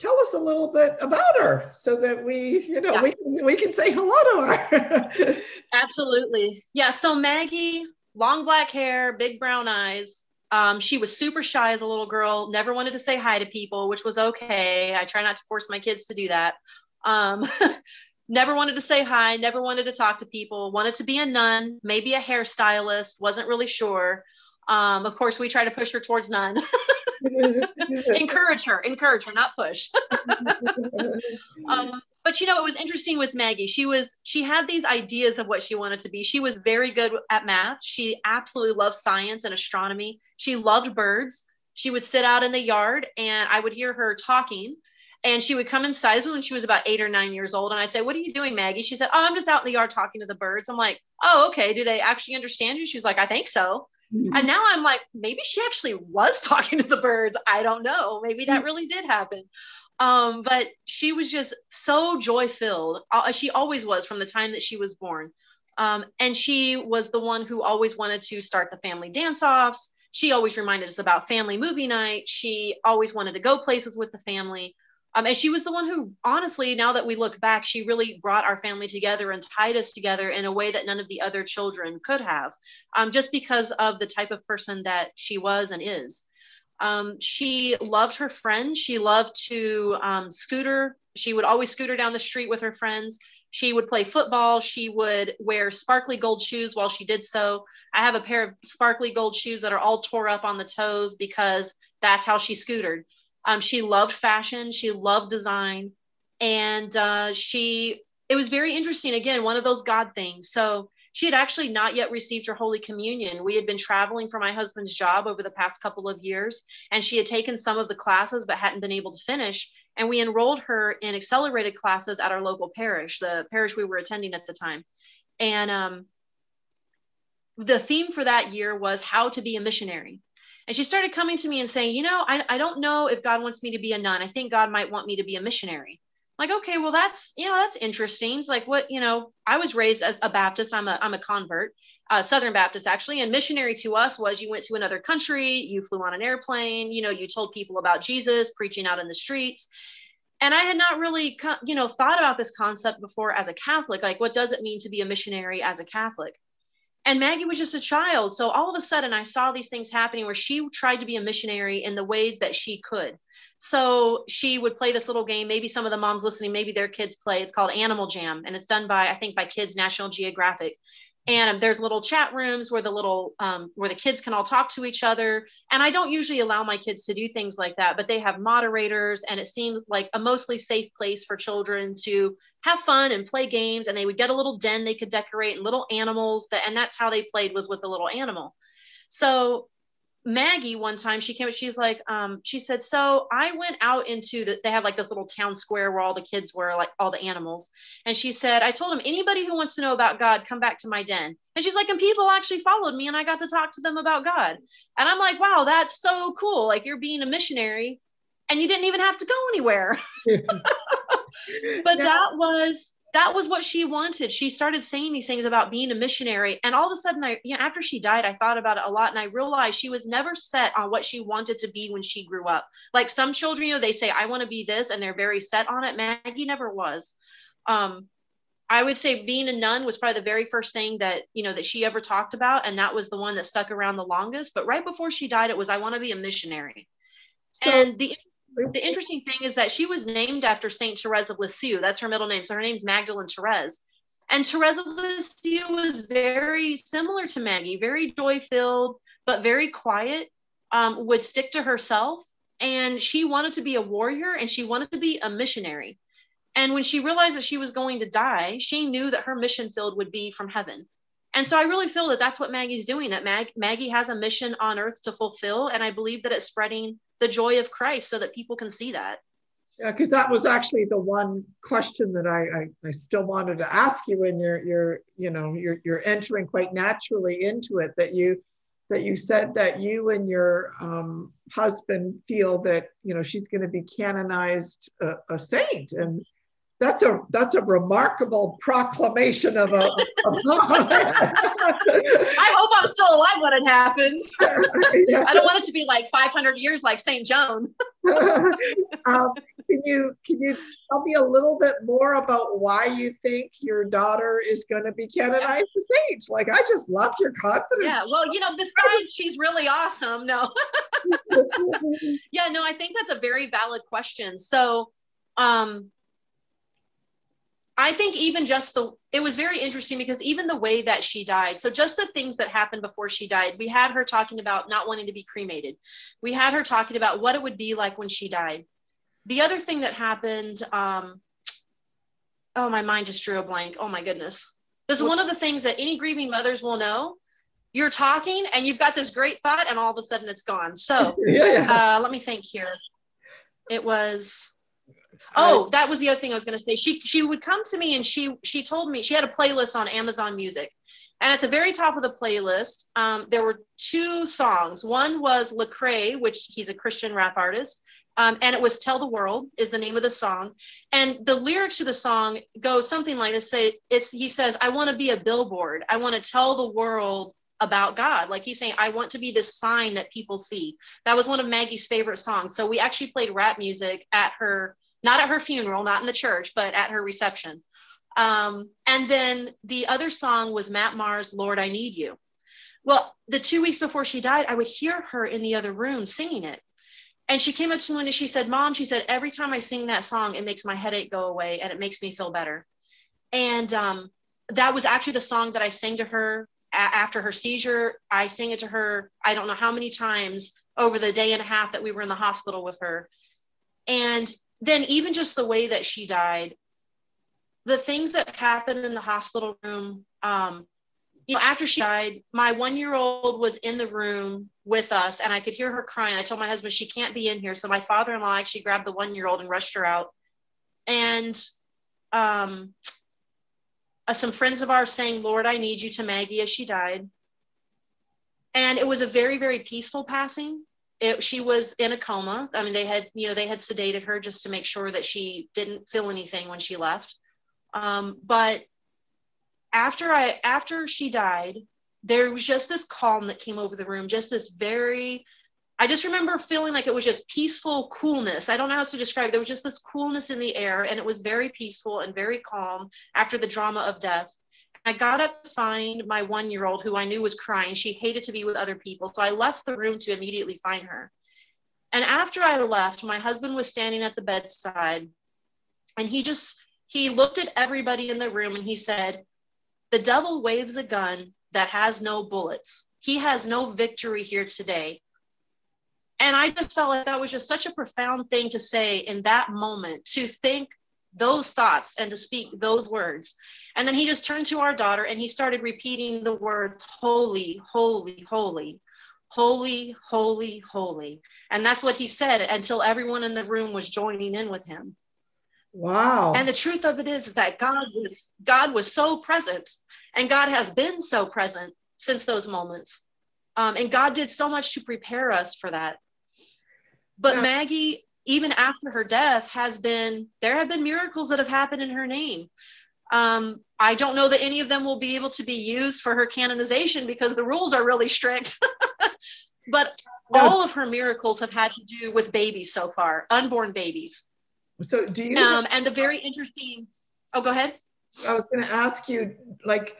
tell us a little bit about her so that we, you know, yeah. we, can, we can say hello to her. Absolutely. Yeah. So Maggie, long black hair, big brown eyes. Um, she was super shy as a little girl, never wanted to say hi to people, which was okay. I try not to force my kids to do that. Um, never wanted to say hi, never wanted to talk to people, wanted to be a nun, maybe a hairstylist, wasn't really sure. Um, of course, we try to push her towards nun. encourage her, encourage her, not push. um, but you know, it was interesting with Maggie. She was she had these ideas of what she wanted to be. She was very good at math. She absolutely loved science and astronomy. She loved birds. She would sit out in the yard and I would hear her talking. And she would come inside when she was about eight or nine years old. And I'd say, What are you doing, Maggie? She said, Oh, I'm just out in the yard talking to the birds. I'm like, Oh, okay. Do they actually understand you? She's like, I think so. Mm-hmm. And now I'm like, maybe she actually was talking to the birds. I don't know. Maybe that mm-hmm. really did happen. Um, but she was just so joy filled. Uh, she always was from the time that she was born. Um, and she was the one who always wanted to start the family dance offs. She always reminded us about family movie night. She always wanted to go places with the family. Um, and she was the one who, honestly, now that we look back, she really brought our family together and tied us together in a way that none of the other children could have, um, just because of the type of person that she was and is. Um, she loved her friends. She loved to um, scooter. She would always scooter down the street with her friends. She would play football. She would wear sparkly gold shoes while she did so. I have a pair of sparkly gold shoes that are all tore up on the toes because that's how she scootered. Um, she loved fashion. She loved design. And uh, she, it was very interesting. Again, one of those God things. So she had actually not yet received her Holy Communion. We had been traveling for my husband's job over the past couple of years, and she had taken some of the classes but hadn't been able to finish. And we enrolled her in accelerated classes at our local parish, the parish we were attending at the time. And um, the theme for that year was how to be a missionary. And she started coming to me and saying, You know, I, I don't know if God wants me to be a nun. I think God might want me to be a missionary. Like okay well that's you know that's interesting. It's like what you know i was raised as a baptist. I'm a, I'm a convert uh, southern baptist actually. And missionary to us was you went to another country you flew on an airplane you know you told people about jesus preaching out in the streets. And i had not really you know thought about this concept before as a catholic. Like what does it mean to be a missionary as a catholic and maggie was just a child so all of a sudden i saw these things happening where she tried to be a missionary in the ways that she could so she would play this little game. Maybe some of the moms listening, maybe their kids play. It's called Animal Jam, and it's done by I think by Kids National Geographic. And um, there's little chat rooms where the little um, where the kids can all talk to each other. And I don't usually allow my kids to do things like that, but they have moderators, and it seemed like a mostly safe place for children to have fun and play games. And they would get a little den they could decorate and little animals that, and that's how they played was with the little animal. So Maggie one time she came she's like um she said so I went out into the they had like this little town square where all the kids were like all the animals. And she said I told them anybody who wants to know about God come back to my den. And she's like and people actually followed me and I got to talk to them about God. And I'm like wow that's so cool. Like you're being a missionary and you didn't even have to go anywhere. But yeah. that was that was what she wanted. She started saying these things about being a missionary. And all of a sudden, I, you know, after she died, I thought about it a lot and I realized she was never set on what she wanted to be when she grew up. Like some children, you know, they say, I want to be this, and they're very set on it. Maggie never was. Um, I would say being a nun was probably the very first thing that, you know, that she ever talked about. And that was the one that stuck around the longest. But right before she died, it was, I want to be a missionary. So, and the the interesting thing is that she was named after Saint Therese of Lisieux. That's her middle name. So her name's Magdalene Therese. And Therese of Lisieux was very similar to Maggie, very joy filled, but very quiet, um, would stick to herself. And she wanted to be a warrior and she wanted to be a missionary. And when she realized that she was going to die, she knew that her mission field would be from heaven. And so I really feel that that's what Maggie's doing, that Mag- Maggie has a mission on earth to fulfill. And I believe that it's spreading the joy of Christ so that people can see that. Yeah, because that was actually the one question that I, I, I still wanted to ask you when you're you're you know you're you're entering quite naturally into it that you that you said that you and your um, husband feel that you know she's going to be canonized a, a saint and that's a that's a remarkable proclamation of a. Of I hope I'm still alive when it happens. yeah. I don't want it to be like 500 years like Saint Joan. um, can you can you tell me a little bit more about why you think your daughter is going to be canonized yeah. saint? Like, I just love your confidence. Yeah, well, you know, besides she's really awesome. No, yeah, no, I think that's a very valid question. So, um, I think even just the it was very interesting because even the way that she died, so just the things that happened before she died, we had her talking about not wanting to be cremated. We had her talking about what it would be like when she died. The other thing that happened, um, oh, my mind just drew a blank. Oh my goodness. This is one of the things that any grieving mothers will know. You're talking and you've got this great thought, and all of a sudden it's gone. So yeah. uh, let me think here. It was Oh, that was the other thing I was going to say. She she would come to me and she she told me she had a playlist on Amazon Music, and at the very top of the playlist, um, there were two songs. One was Lecrae, which he's a Christian rap artist, um, and it was "Tell the World" is the name of the song. And the lyrics to the song go something like this: "Say it's he says I want to be a billboard. I want to tell the world." about God. Like he's saying, I want to be this sign that people see. That was one of Maggie's favorite songs. So we actually played rap music at her not at her funeral, not in the church, but at her reception. Um, and then the other song was Matt Maher's Lord, I Need You. Well, the two weeks before she died, I would hear her in the other room singing it. And she came up to me and she said, Mom, she said, every time I sing that song, it makes my headache go away and it makes me feel better. And um, that was actually the song that I sang to her a- after her seizure. I sang it to her, I don't know how many times over the day and a half that we were in the hospital with her. And then even just the way that she died, the things that happened in the hospital room, um, you know, after she died, my one year old was in the room with us and I could hear her crying. I told my husband she can't be in here. So my father in law actually grabbed the one year old and rushed her out. And um, uh, some friends of ours saying, Lord, I need you to Maggie as she died. And it was a very, very peaceful passing it, she was in a coma. I mean, they had, you know, they had sedated her just to make sure that she didn't feel anything when she left. Um, but after I, after she died, there was just this calm that came over the room, just this very, I just remember feeling like it was just peaceful coolness. I don't know how to describe it. There was just this coolness in the air, and it was very peaceful and very calm after the drama of death. I got up to find my one year old who I knew was crying. She hated to be with other people. So I left the room to immediately find her. And after I left, my husband was standing at the bedside and he just, he looked at everybody in the room and he said, The devil waves a gun that has no bullets. He has no victory here today. And I just felt like that was just such a profound thing to say in that moment to think those thoughts and to speak those words. And then he just turned to our daughter and he started repeating the words, holy, holy, holy, holy, holy, holy. And that's what he said until everyone in the room was joining in with him. Wow. And the truth of it is, is that God was God was so present and God has been so present since those moments. Um, and God did so much to prepare us for that. But yeah. Maggie, even after her death, has been there have been miracles that have happened in her name. Um, I don't know that any of them will be able to be used for her canonization because the rules are really strict. but all of her miracles have had to do with babies so far, unborn babies. So do you? Um, and the very interesting. Oh, go ahead. I was going to ask you, like,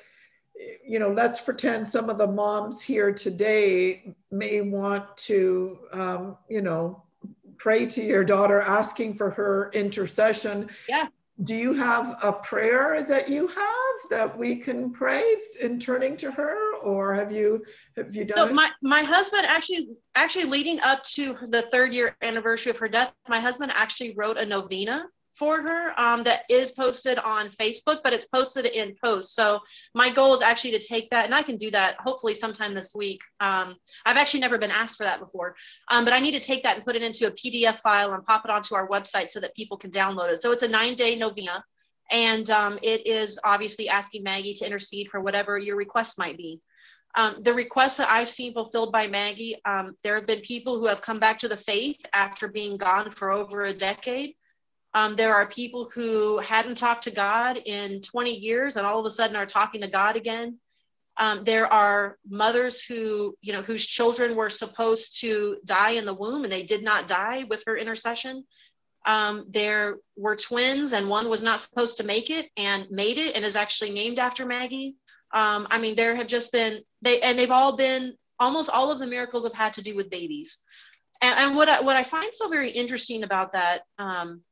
you know, let's pretend some of the moms here today may want to, um, you know, pray to your daughter, asking for her intercession. Yeah do you have a prayer that you have that we can pray in turning to her or have you have you done so it? my my husband actually actually leading up to the third year anniversary of her death my husband actually wrote a novena for her um, that is posted on Facebook, but it's posted in post. So my goal is actually to take that, and I can do that hopefully sometime this week. Um, I've actually never been asked for that before, um, but I need to take that and put it into a PDF file and pop it onto our website so that people can download it. So it's a nine day novena, and um, it is obviously asking Maggie to intercede for whatever your request might be. Um, the requests that I've seen fulfilled by Maggie, um, there have been people who have come back to the faith after being gone for over a decade. Um, there are people who hadn't talked to God in 20 years and all of a sudden are talking to God again. Um, there are mothers who, you know, whose children were supposed to die in the womb and they did not die with her intercession. Um, there were twins, and one was not supposed to make it and made it and is actually named after Maggie. Um, I mean, there have just been they and they've all been almost all of the miracles have had to do with babies. And, and what I, what I find so very interesting about that, um,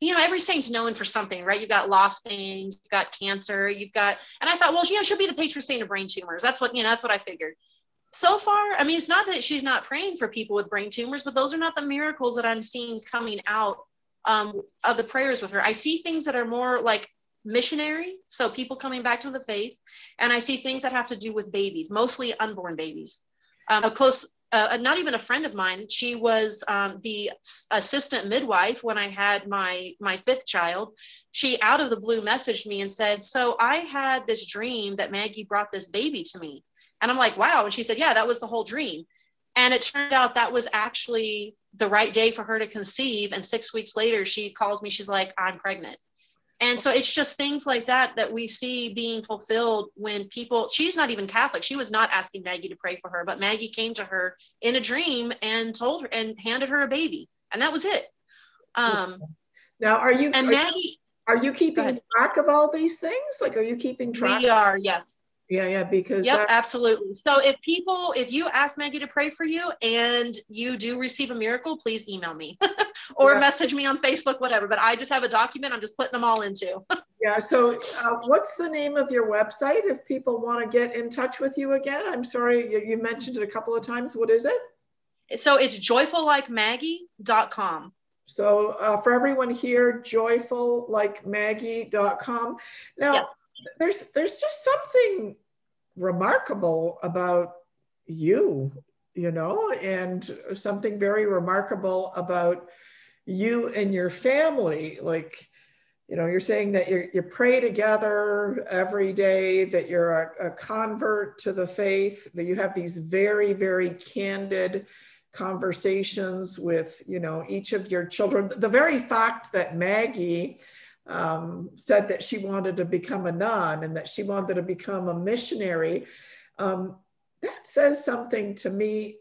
you know, every saint's known for something, right? You've got lost things, you've got cancer, you've got, and I thought, well, you know, she'll be the patron saint of brain tumors. That's what, you know, that's what I figured. So far, I mean, it's not that she's not praying for people with brain tumors, but those are not the miracles that I'm seeing coming out um, of the prayers with her. I see things that are more like missionary, so people coming back to the faith, and I see things that have to do with babies, mostly unborn babies. Um, a close uh, not even a friend of mine. She was um, the assistant midwife when I had my my fifth child. She out of the blue messaged me and said, "So I had this dream that Maggie brought this baby to me," and I'm like, "Wow!" And she said, "Yeah, that was the whole dream." And it turned out that was actually the right day for her to conceive. And six weeks later, she calls me. She's like, "I'm pregnant." And so it's just things like that that we see being fulfilled when people, she's not even Catholic. She was not asking Maggie to pray for her, but Maggie came to her in a dream and told her and handed her a baby. And that was it. Um, now, are you, and are, Maggie, are you keeping track of all these things? Like, are you keeping track? We are, yes. Yeah, yeah, because yep, that- absolutely. So if people, if you ask Maggie to pray for you and you do receive a miracle, please email me or yeah. message me on Facebook, whatever. But I just have a document. I'm just putting them all into. yeah. So uh, what's the name of your website if people want to get in touch with you again? I'm sorry, you, you mentioned it a couple of times. What is it? So it's joyfullikemaggie.com. So uh, for everyone here, joyfullikemaggie.com. Now, yes there's there's just something remarkable about you you know and something very remarkable about you and your family. Like you know you're saying that you you pray together every day that you're a, a convert to the faith that you have these very very candid conversations with you know each of your children. The very fact that maggie um, said that she wanted to become a nun and that she wanted to become a missionary. Um, that says something to me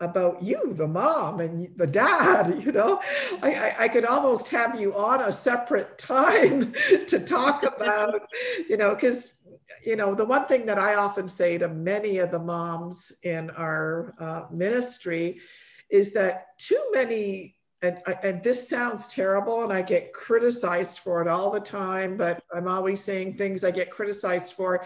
about you, the mom and the dad. You know, I, I, I, could almost have you on a separate time to talk about, you know, because, you know, the one thing that I often say to many of the moms in our uh, ministry is that too many and, and this sounds terrible and I get criticized for it all the time, but I'm always saying things I get criticized for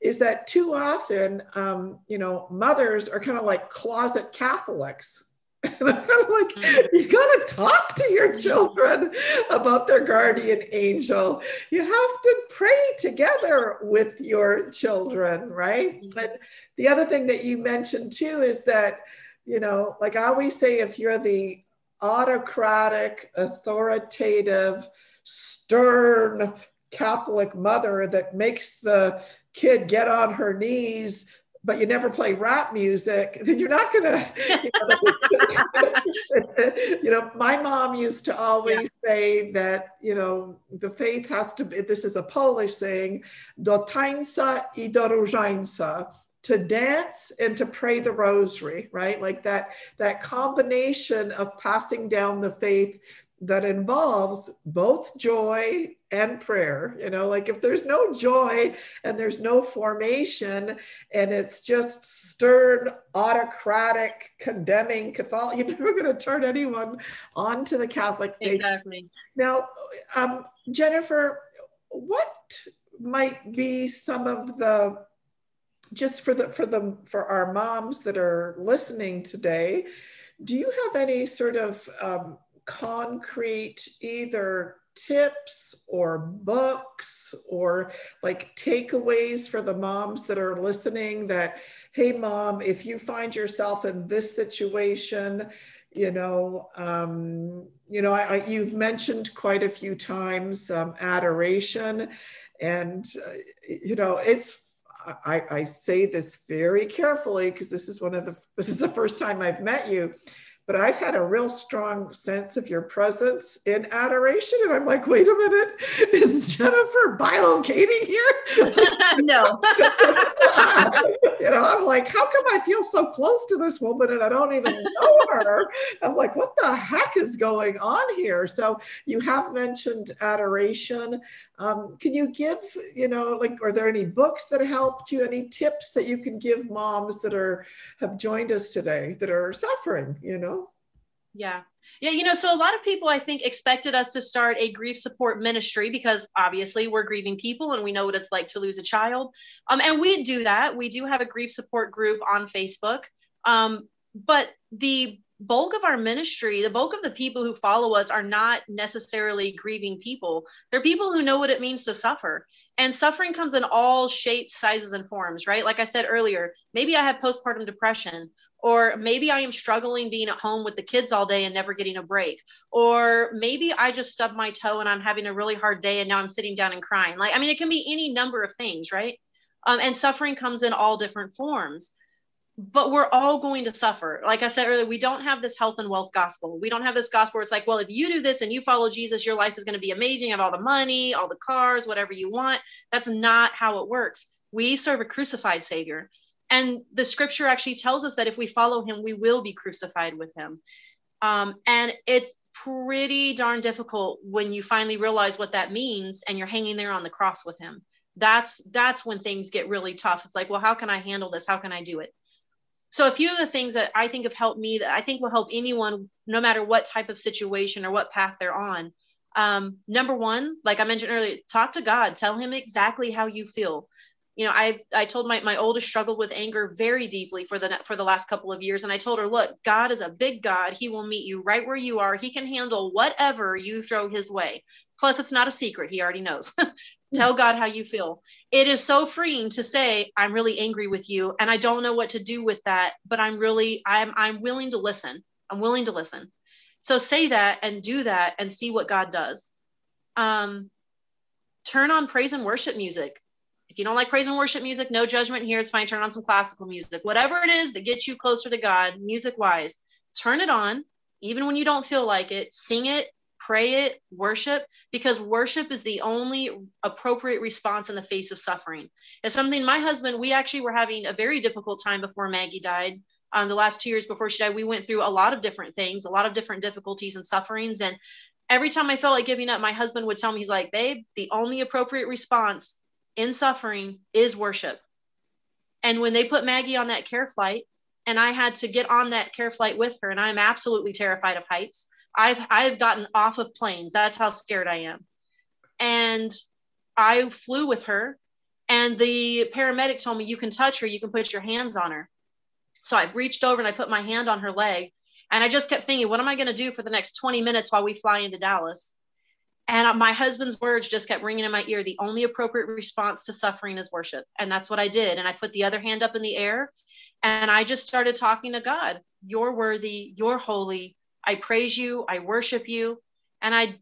is that too often, um, you know, mothers are kind of like closet Catholics. And I'm kind of like, mm-hmm. you got to talk to your children about their guardian angel. You have to pray together with your children, right? Mm-hmm. And the other thing that you mentioned too is that, you know, like I always say, if you're the autocratic, authoritative, stern Catholic mother that makes the kid get on her knees but you never play rap music, then you're not gonna. You know, you know my mom used to always yeah. say that you know the faith has to be. This is a Polish saying, "Do tańca i do różańca." To dance and to pray the rosary right? Like that that combination of passing down the faith that involves both joy and prayer you know? Like if there's no joy and there's no formation and it's just stern autocratic condemning catholic you're never going to turn anyone on to the catholic faith. Exactly. Now um, jennifer what might be some of the just for the for the for our moms that are listening today, do you have any sort of um, concrete either tips or books or like takeaways for the moms that are listening that hey mom if you find yourself in this situation you know um, you know I, I, you've mentioned quite a few times um, adoration and uh, you know it's I, I say this very carefully because this is one of the this is the first time I've met you, but I've had a real strong sense of your presence in adoration, and I'm like, wait a minute, is Jennifer bilocating here? no. you know, I'm like, how come I feel so close to this woman and I don't even know her? I'm like, what the heck is going on here? So you have mentioned adoration. Um, can you give, you know, like, are there any books that helped you? Any tips that you can give moms that are have joined us today that are suffering? You know? Yeah. Yeah, you know, so a lot of people I think expected us to start a grief support ministry because obviously we're grieving people and we know what it's like to lose a child. Um, and we do that. We do have a grief support group on Facebook. Um, but the bulk of our ministry, the bulk of the people who follow us are not necessarily grieving people. They're people who know what it means to suffer. And suffering comes in all shapes, sizes, and forms, right? Like I said earlier, maybe I have postpartum depression, or maybe I am struggling being at home with the kids all day and never getting a break. Or maybe I just stubbed my toe and I'm having a really hard day and now I'm sitting down and crying. Like, I mean, it can be any number of things, right? Um, and suffering comes in all different forms. But we're all going to suffer. Like I said earlier, we don't have this health and wealth gospel. We don't have this gospel where it's like, well, if you do this and you follow Jesus, your life is going to be amazing. You have all the money, all the cars, whatever you want. That's not how it works. We serve a crucified Savior. And the scripture actually tells us that if we follow him, we will be crucified with him. Um, and it's pretty darn difficult when you finally realize what that means and you're hanging there on the cross with him. That's that's when things get really tough. It's like, well, how can I handle this? How can I do it? So a few of the things that I think have helped me that I think will help anyone, no matter what type of situation or what path they're on. Um, number one, like I mentioned earlier, talk to God. Tell him exactly how you feel you know i i told my my oldest struggled with anger very deeply for the for the last couple of years. And i told her look god is a big god. He will meet you right where you are. He can handle whatever you throw his way. Plus it's not a secret. He already knows. Tell god how you feel. It is so freeing to say i'm really angry with you. And i don't know what to do with that but i'm really i'm i'm willing to listen. I'm willing to listen. So say that and do that and see what god does. Um turn on praise and worship music if you don't like praise and worship music, no judgment here. It's fine. Turn on some classical music. Whatever it is that gets you closer to God, music wise, turn it on, even when you don't feel like it. Sing it, pray it, worship, because worship is the only appropriate response in the face of suffering. It's something my husband, we actually were having a very difficult time before Maggie died. Um, the last two years before she died, we went through a lot of different things, a lot of different difficulties and sufferings. And every time I felt like giving up, my husband would tell me, he's like, babe, the only appropriate response in suffering is worship. And when they put Maggie on that care flight, and I had to get on that care flight with her, and I'm absolutely terrified of heights. I've I've gotten off of planes. That's how scared I am. And I flew with her, and the paramedic told me you can touch her, you can put your hands on her. So I reached over and I put my hand on her leg, and I just kept thinking, what am I going to do for the next 20 minutes while we fly into Dallas? And uh, my husband's words just kept ringing in my ear. The only appropriate response to suffering is worship. And that's what I did. And I put the other hand up in the air and I just started talking to God. You're worthy. You're holy. I praise you. I worship you. And I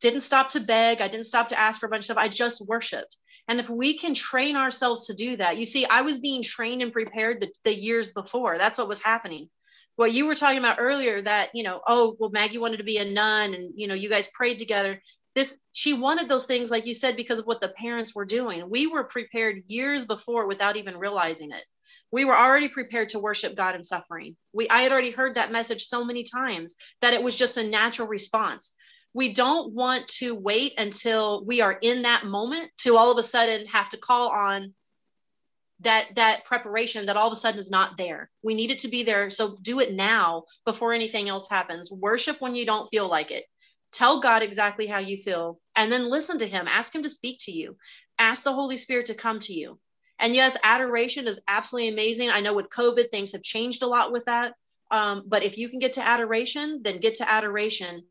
didn't stop to beg. I didn't stop to ask for a bunch of stuff. I just worshiped. And if we can train ourselves to do that, you see, I was being trained and prepared the, the years before. That's what was happening what you were talking about earlier that you know oh well maggie wanted to be a nun and you know you guys prayed together this she wanted those things like you said because of what the parents were doing. We were prepared years before without even realizing it. We were already prepared to worship god in suffering. We i had already heard that message so many times that it was just a natural response. We don't want to wait until we are in that moment to all of a sudden have to call on that that preparation that all of a sudden is not there. We need it to be there. So do it now before anything else happens. Worship when you don't feel like it tell god exactly how you feel and then listen to him. Ask him to speak to you. Ask the holy spirit to come to you. And yes adoration is absolutely amazing. I know with covid things have changed a lot with that. Um, but if you can get to adoration then get to adoration.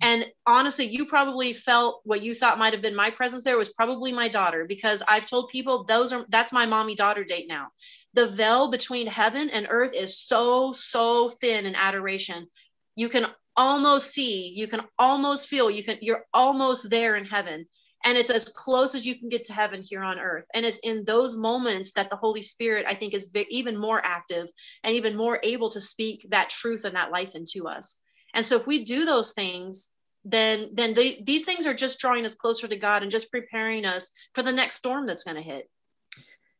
And honestly, you probably felt what you thought might have been my presence there was probably my daughter because I've told people those are that's my mommy daughter date now. The veil between heaven and earth is so, so thin in adoration. You can almost see, you can almost feel, you can, you're almost there in heaven. And it's as close as you can get to heaven here on earth. And it's in those moments that the Holy Spirit, I think, is even more active and even more able to speak that truth and that life into us. And so if we do those things, then then these things are just drawing us closer to God and just preparing us for the next storm that's going to hit.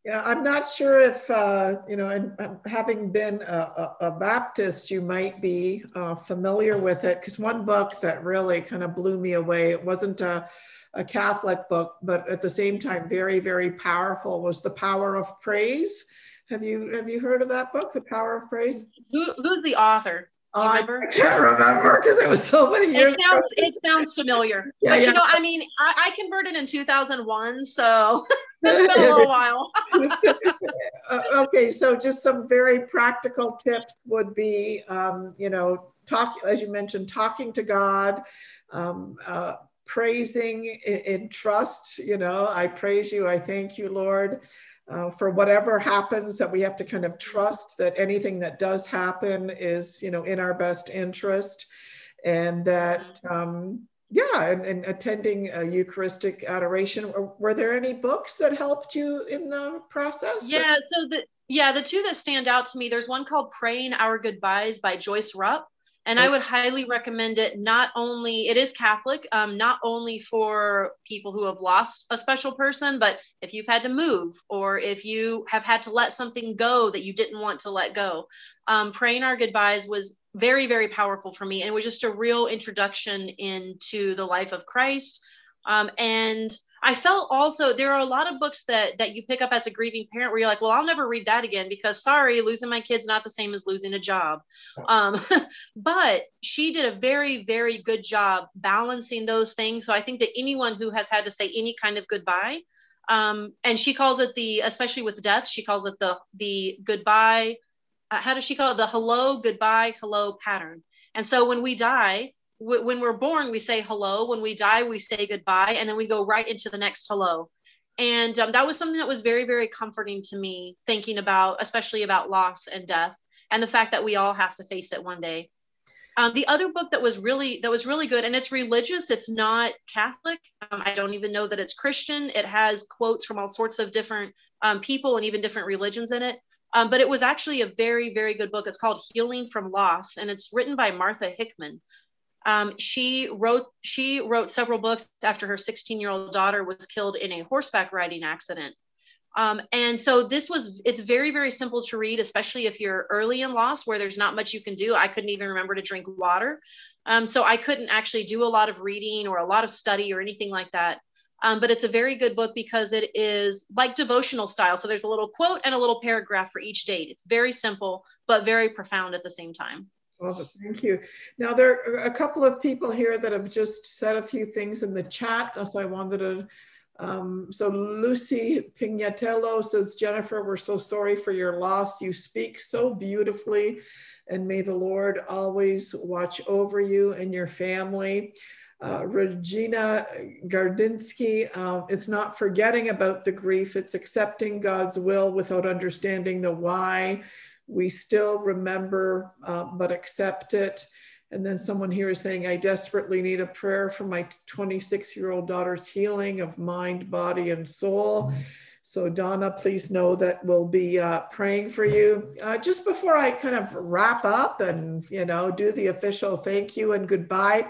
Yeah, I'm not sure if, uh, you know, and um, having been a, a, Baptist, you might be uh, familiar with it. Because one book that really kind of blew me away, it wasn't a, a Catholic book, but at the same time, very, very powerful, was The Power of Praise. Have you have you heard of that book, The Power of Praise? Who, who's the author? I can't remember because it was so many years. It sounds ago. it sounds familiar, yeah, but yeah. you know, I mean, I, I converted in 2001, so it's been a little while. uh, okay, so just some very practical tips would be, um, you know, talk as you mentioned, talking to God, um, uh, praising in, in, trust. You know, I praise you, I thank you, Lord uh, for whatever happens that we have to kind of trust that anything that does happen is you know in our best interest. And that um, yeah and, and attending a eucharistic adoration. Were there any books that helped you in the process? Yeah so the yeah the two that stand out to me there's one called praying our goodbyes by joyce rupp and I would highly recommend it. Not only it is Catholic, um, not only for people who have lost a special person, but if you've had to move or if you have had to let something go that you didn't want to let go. Um, praying our goodbyes was very, very powerful for me, and it was just a real introduction into the life of Christ. Um, and I felt also there are a lot of books that that you pick up as a grieving parent where you're like, well, I'll never read that again because sorry, losing my kid's not the same as losing a job. Um, but she did a very very good job balancing those things. So I think that anyone who has had to say any kind of goodbye, um, and she calls it the especially with death, she calls it the the goodbye. Uh, how does she call it? The hello goodbye hello pattern. And so when we die, when we're born, we say hello. When we die, we say goodbye, and then we go right into the next hello. And um, that was something that was very, very comforting to me, thinking about, especially about loss and death, and the fact that we all have to face it one day. Um, the other book that was really that was really good, and it's religious. It's not Catholic. Um, I don't even know that it's Christian. It has quotes from all sorts of different um, people and even different religions in it. Um, but it was actually a very, very good book. It's called Healing from Loss, and it's written by Martha Hickman. Um, she wrote she wrote several books after her 16 year old daughter was killed in a horseback riding accident. Um, and so this was it's very very simple to read, especially if you're early in loss where there's not much you can do. I couldn't even remember to drink water, um, so I couldn't actually do a lot of reading or a lot of study or anything like that. Um, but it's a very good book because it is like devotional style. So there's a little quote and a little paragraph for each date. It's very simple but very profound at the same time. Thank you. Now, there are a couple of people here that have just said a few things in the chat, so I wanted to. Um, so Lucy Pignatello says, Jennifer, we're so sorry for your loss. You speak so beautifully, and may the Lord always watch over you and your family. Uh, Regina Gardinsky, uh, it's not forgetting about the grief, it's accepting God's will without understanding the why we still remember uh, but accept it. And then someone here is saying, I desperately need a prayer for my 26 year old daughter's healing of mind, body, and soul. So, Donna, please know that we'll be uh, praying for you. Uh, just before I kind of wrap up and, you know, do the official thank you and goodbye,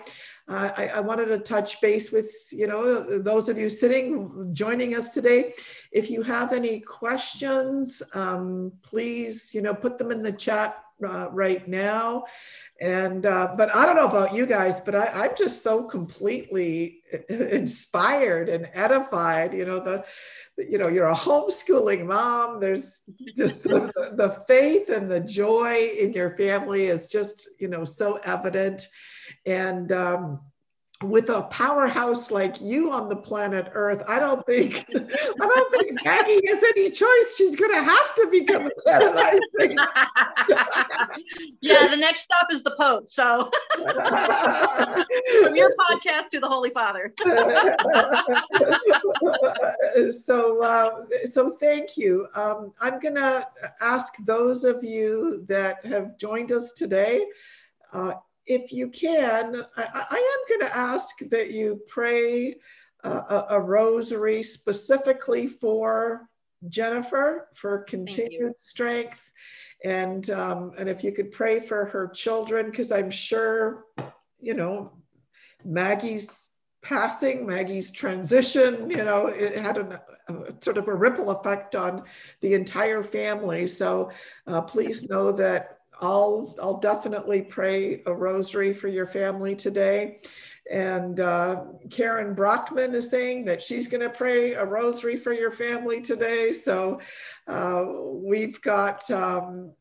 uh, I, I, wanted to touch base with you know those of you sitting joining us today. If you have any questions, um, please you know put them in the chat uh, right now. And uh, but I don't know about you guys, but I, I'm just so completely inspired and edified. You know the you know you're a homeschooling mom there's just the, the faith and the joy in your family is just you know so evident and um, with a powerhouse like you on the planet Earth, I don't think I don't think Maggie has any choice. She's going to have to become a canonizing. yeah, the next stop is the Pope. So from your podcast to the Holy Father. so, uh, so thank you. Um, I'm going to ask those of you that have joined us today. Uh, if you can, I, I am going to ask that you pray uh, a, a, rosary specifically for Jennifer for continued strength. And, um, and if you could pray for her children, because I'm sure, you know, Maggie's passing, Maggie's transition, you know, it had a, a sort of a ripple effect on the entire family. So uh, please know that I'll, I'll definitely pray a rosary for your family today. And uh, Karen Brockman is saying that she's going to pray a rosary for your family today. So uh, we've got um,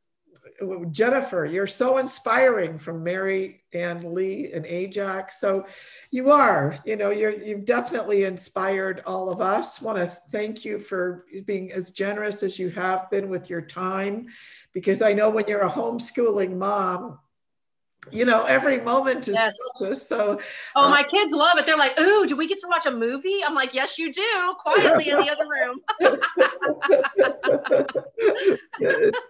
Jennifer, you're so inspiring from Mary and Lee and Ajax. So you are, you know, you're you've definitely inspired all of us. Want to thank you for being as generous as you have been with your time, because I know when you're a homeschooling mom, you know, every moment is yes. precious. So, oh, my kids love it. They're like, "Ooh, do we get to watch a movie?" I'm like, "Yes, you do." Quietly in the other room.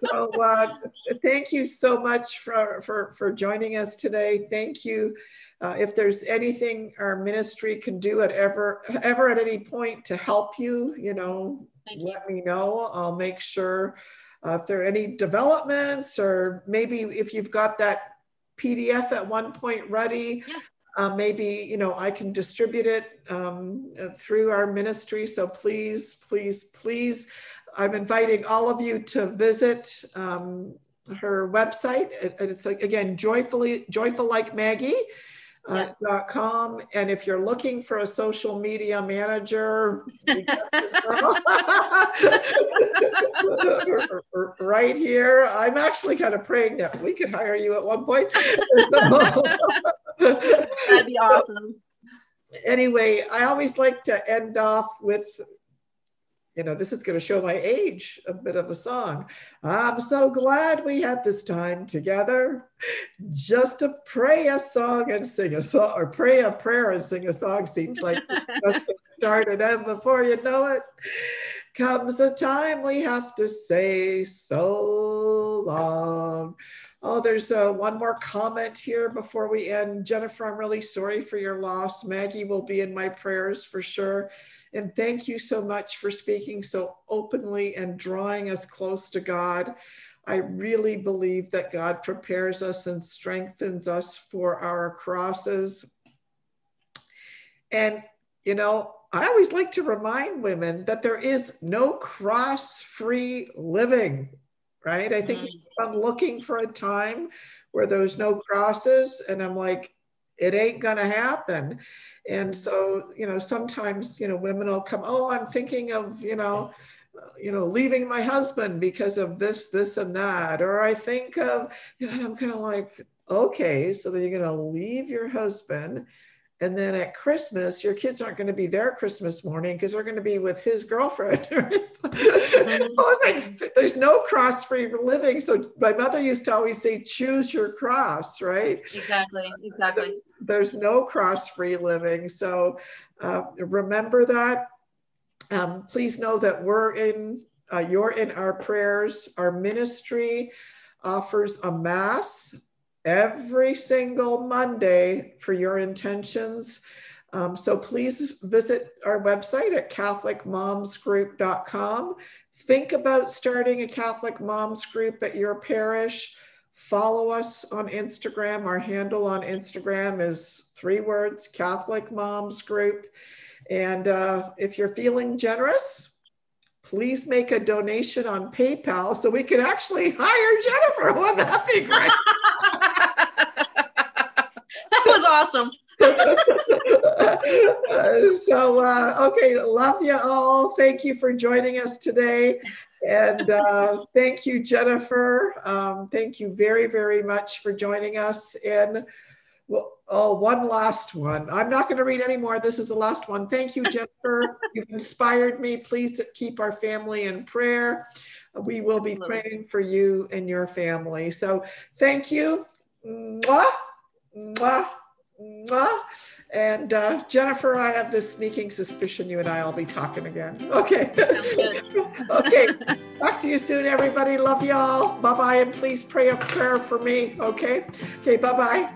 so, uh, thank you so much for for for joining us today. Thank you. Uh, if there's anything our ministry can do at ever ever at any point to help you, you know, thank let you. me know. I'll make sure. Uh, if there are any developments, or maybe if you've got that PDF at one point ready. Yeah. Uh, maybe you know I can distribute it um, through our ministry. So please, please, please, I'm inviting all of you to visit um, her website. It, it's like, again joyfully, joyful like Maggie uh. .com. And if you're looking for a social media manager, right here, I'm actually kind of praying that we could hire you at one point. That'd be awesome. Anyway, I always like to end off with you know, this is going to show my age, a bit of a song. I'm so glad we had this time together just to pray a song and sing a song, or pray a prayer and sing a song seems like just started. And before you know it, comes a time we have to say so long. Oh, there's uh, one more comment here before we end. Jennifer, I'm really sorry for your loss. Maggie will be in my prayers for sure. And thank you so much for speaking so openly and drawing us close to God. I really believe that God prepares us and strengthens us for our crosses. And, you know, I always like to remind women that there is no cross free living, right? I think mm. I'm looking for a time where there's no crosses, and I'm like, it ain't to happen. And so, you know, sometimes, you know, women will come, oh, I'm thinking of, you know, you know, leaving my husband because of this, this, and that. Or I think of, you know, I'm kind of like, okay, so then you're going to leave your husband and then at Christmas, your kids aren't going to be there Christmas morning because they're going to be with his girlfriend. I was like, there's no cross free living. So my mother used to always say, choose your cross, right? Exactly, exactly. There's, there's no cross free living. So uh, remember that. Um, please know that we're in, uh, you're in our prayers. Our ministry offers a mass every single Monday for your intentions. Um, so please visit our website at CatholicMomsGroup.com. Think about starting a Catholic Moms Group at your parish. Follow us on Instagram. Our handle on Instagram is three words Catholic Moms Group. And uh, if you're feeling generous, please make a donation on PayPal so we can actually hire Jennifer. Wouldn't that be great? awesome. so, uh, okay, love you all. Thank you for joining us today. And uh, thank you, Jennifer. Um, thank you very, very much for joining us. And well, oh, one last one. I'm not going to read any more. This is the last one. Thank you, Jennifer. You've inspired me. Please keep our family in prayer. We will be praying for you and your family. So thank you. Mwah, mwah. And uh, Jennifer, I have this sneaking suspicion you and I will be talking again. Okay. okay. Talk to you soon, everybody. Love y'all. Bye bye. And please pray a prayer for me. Okay. Okay. Bye bye.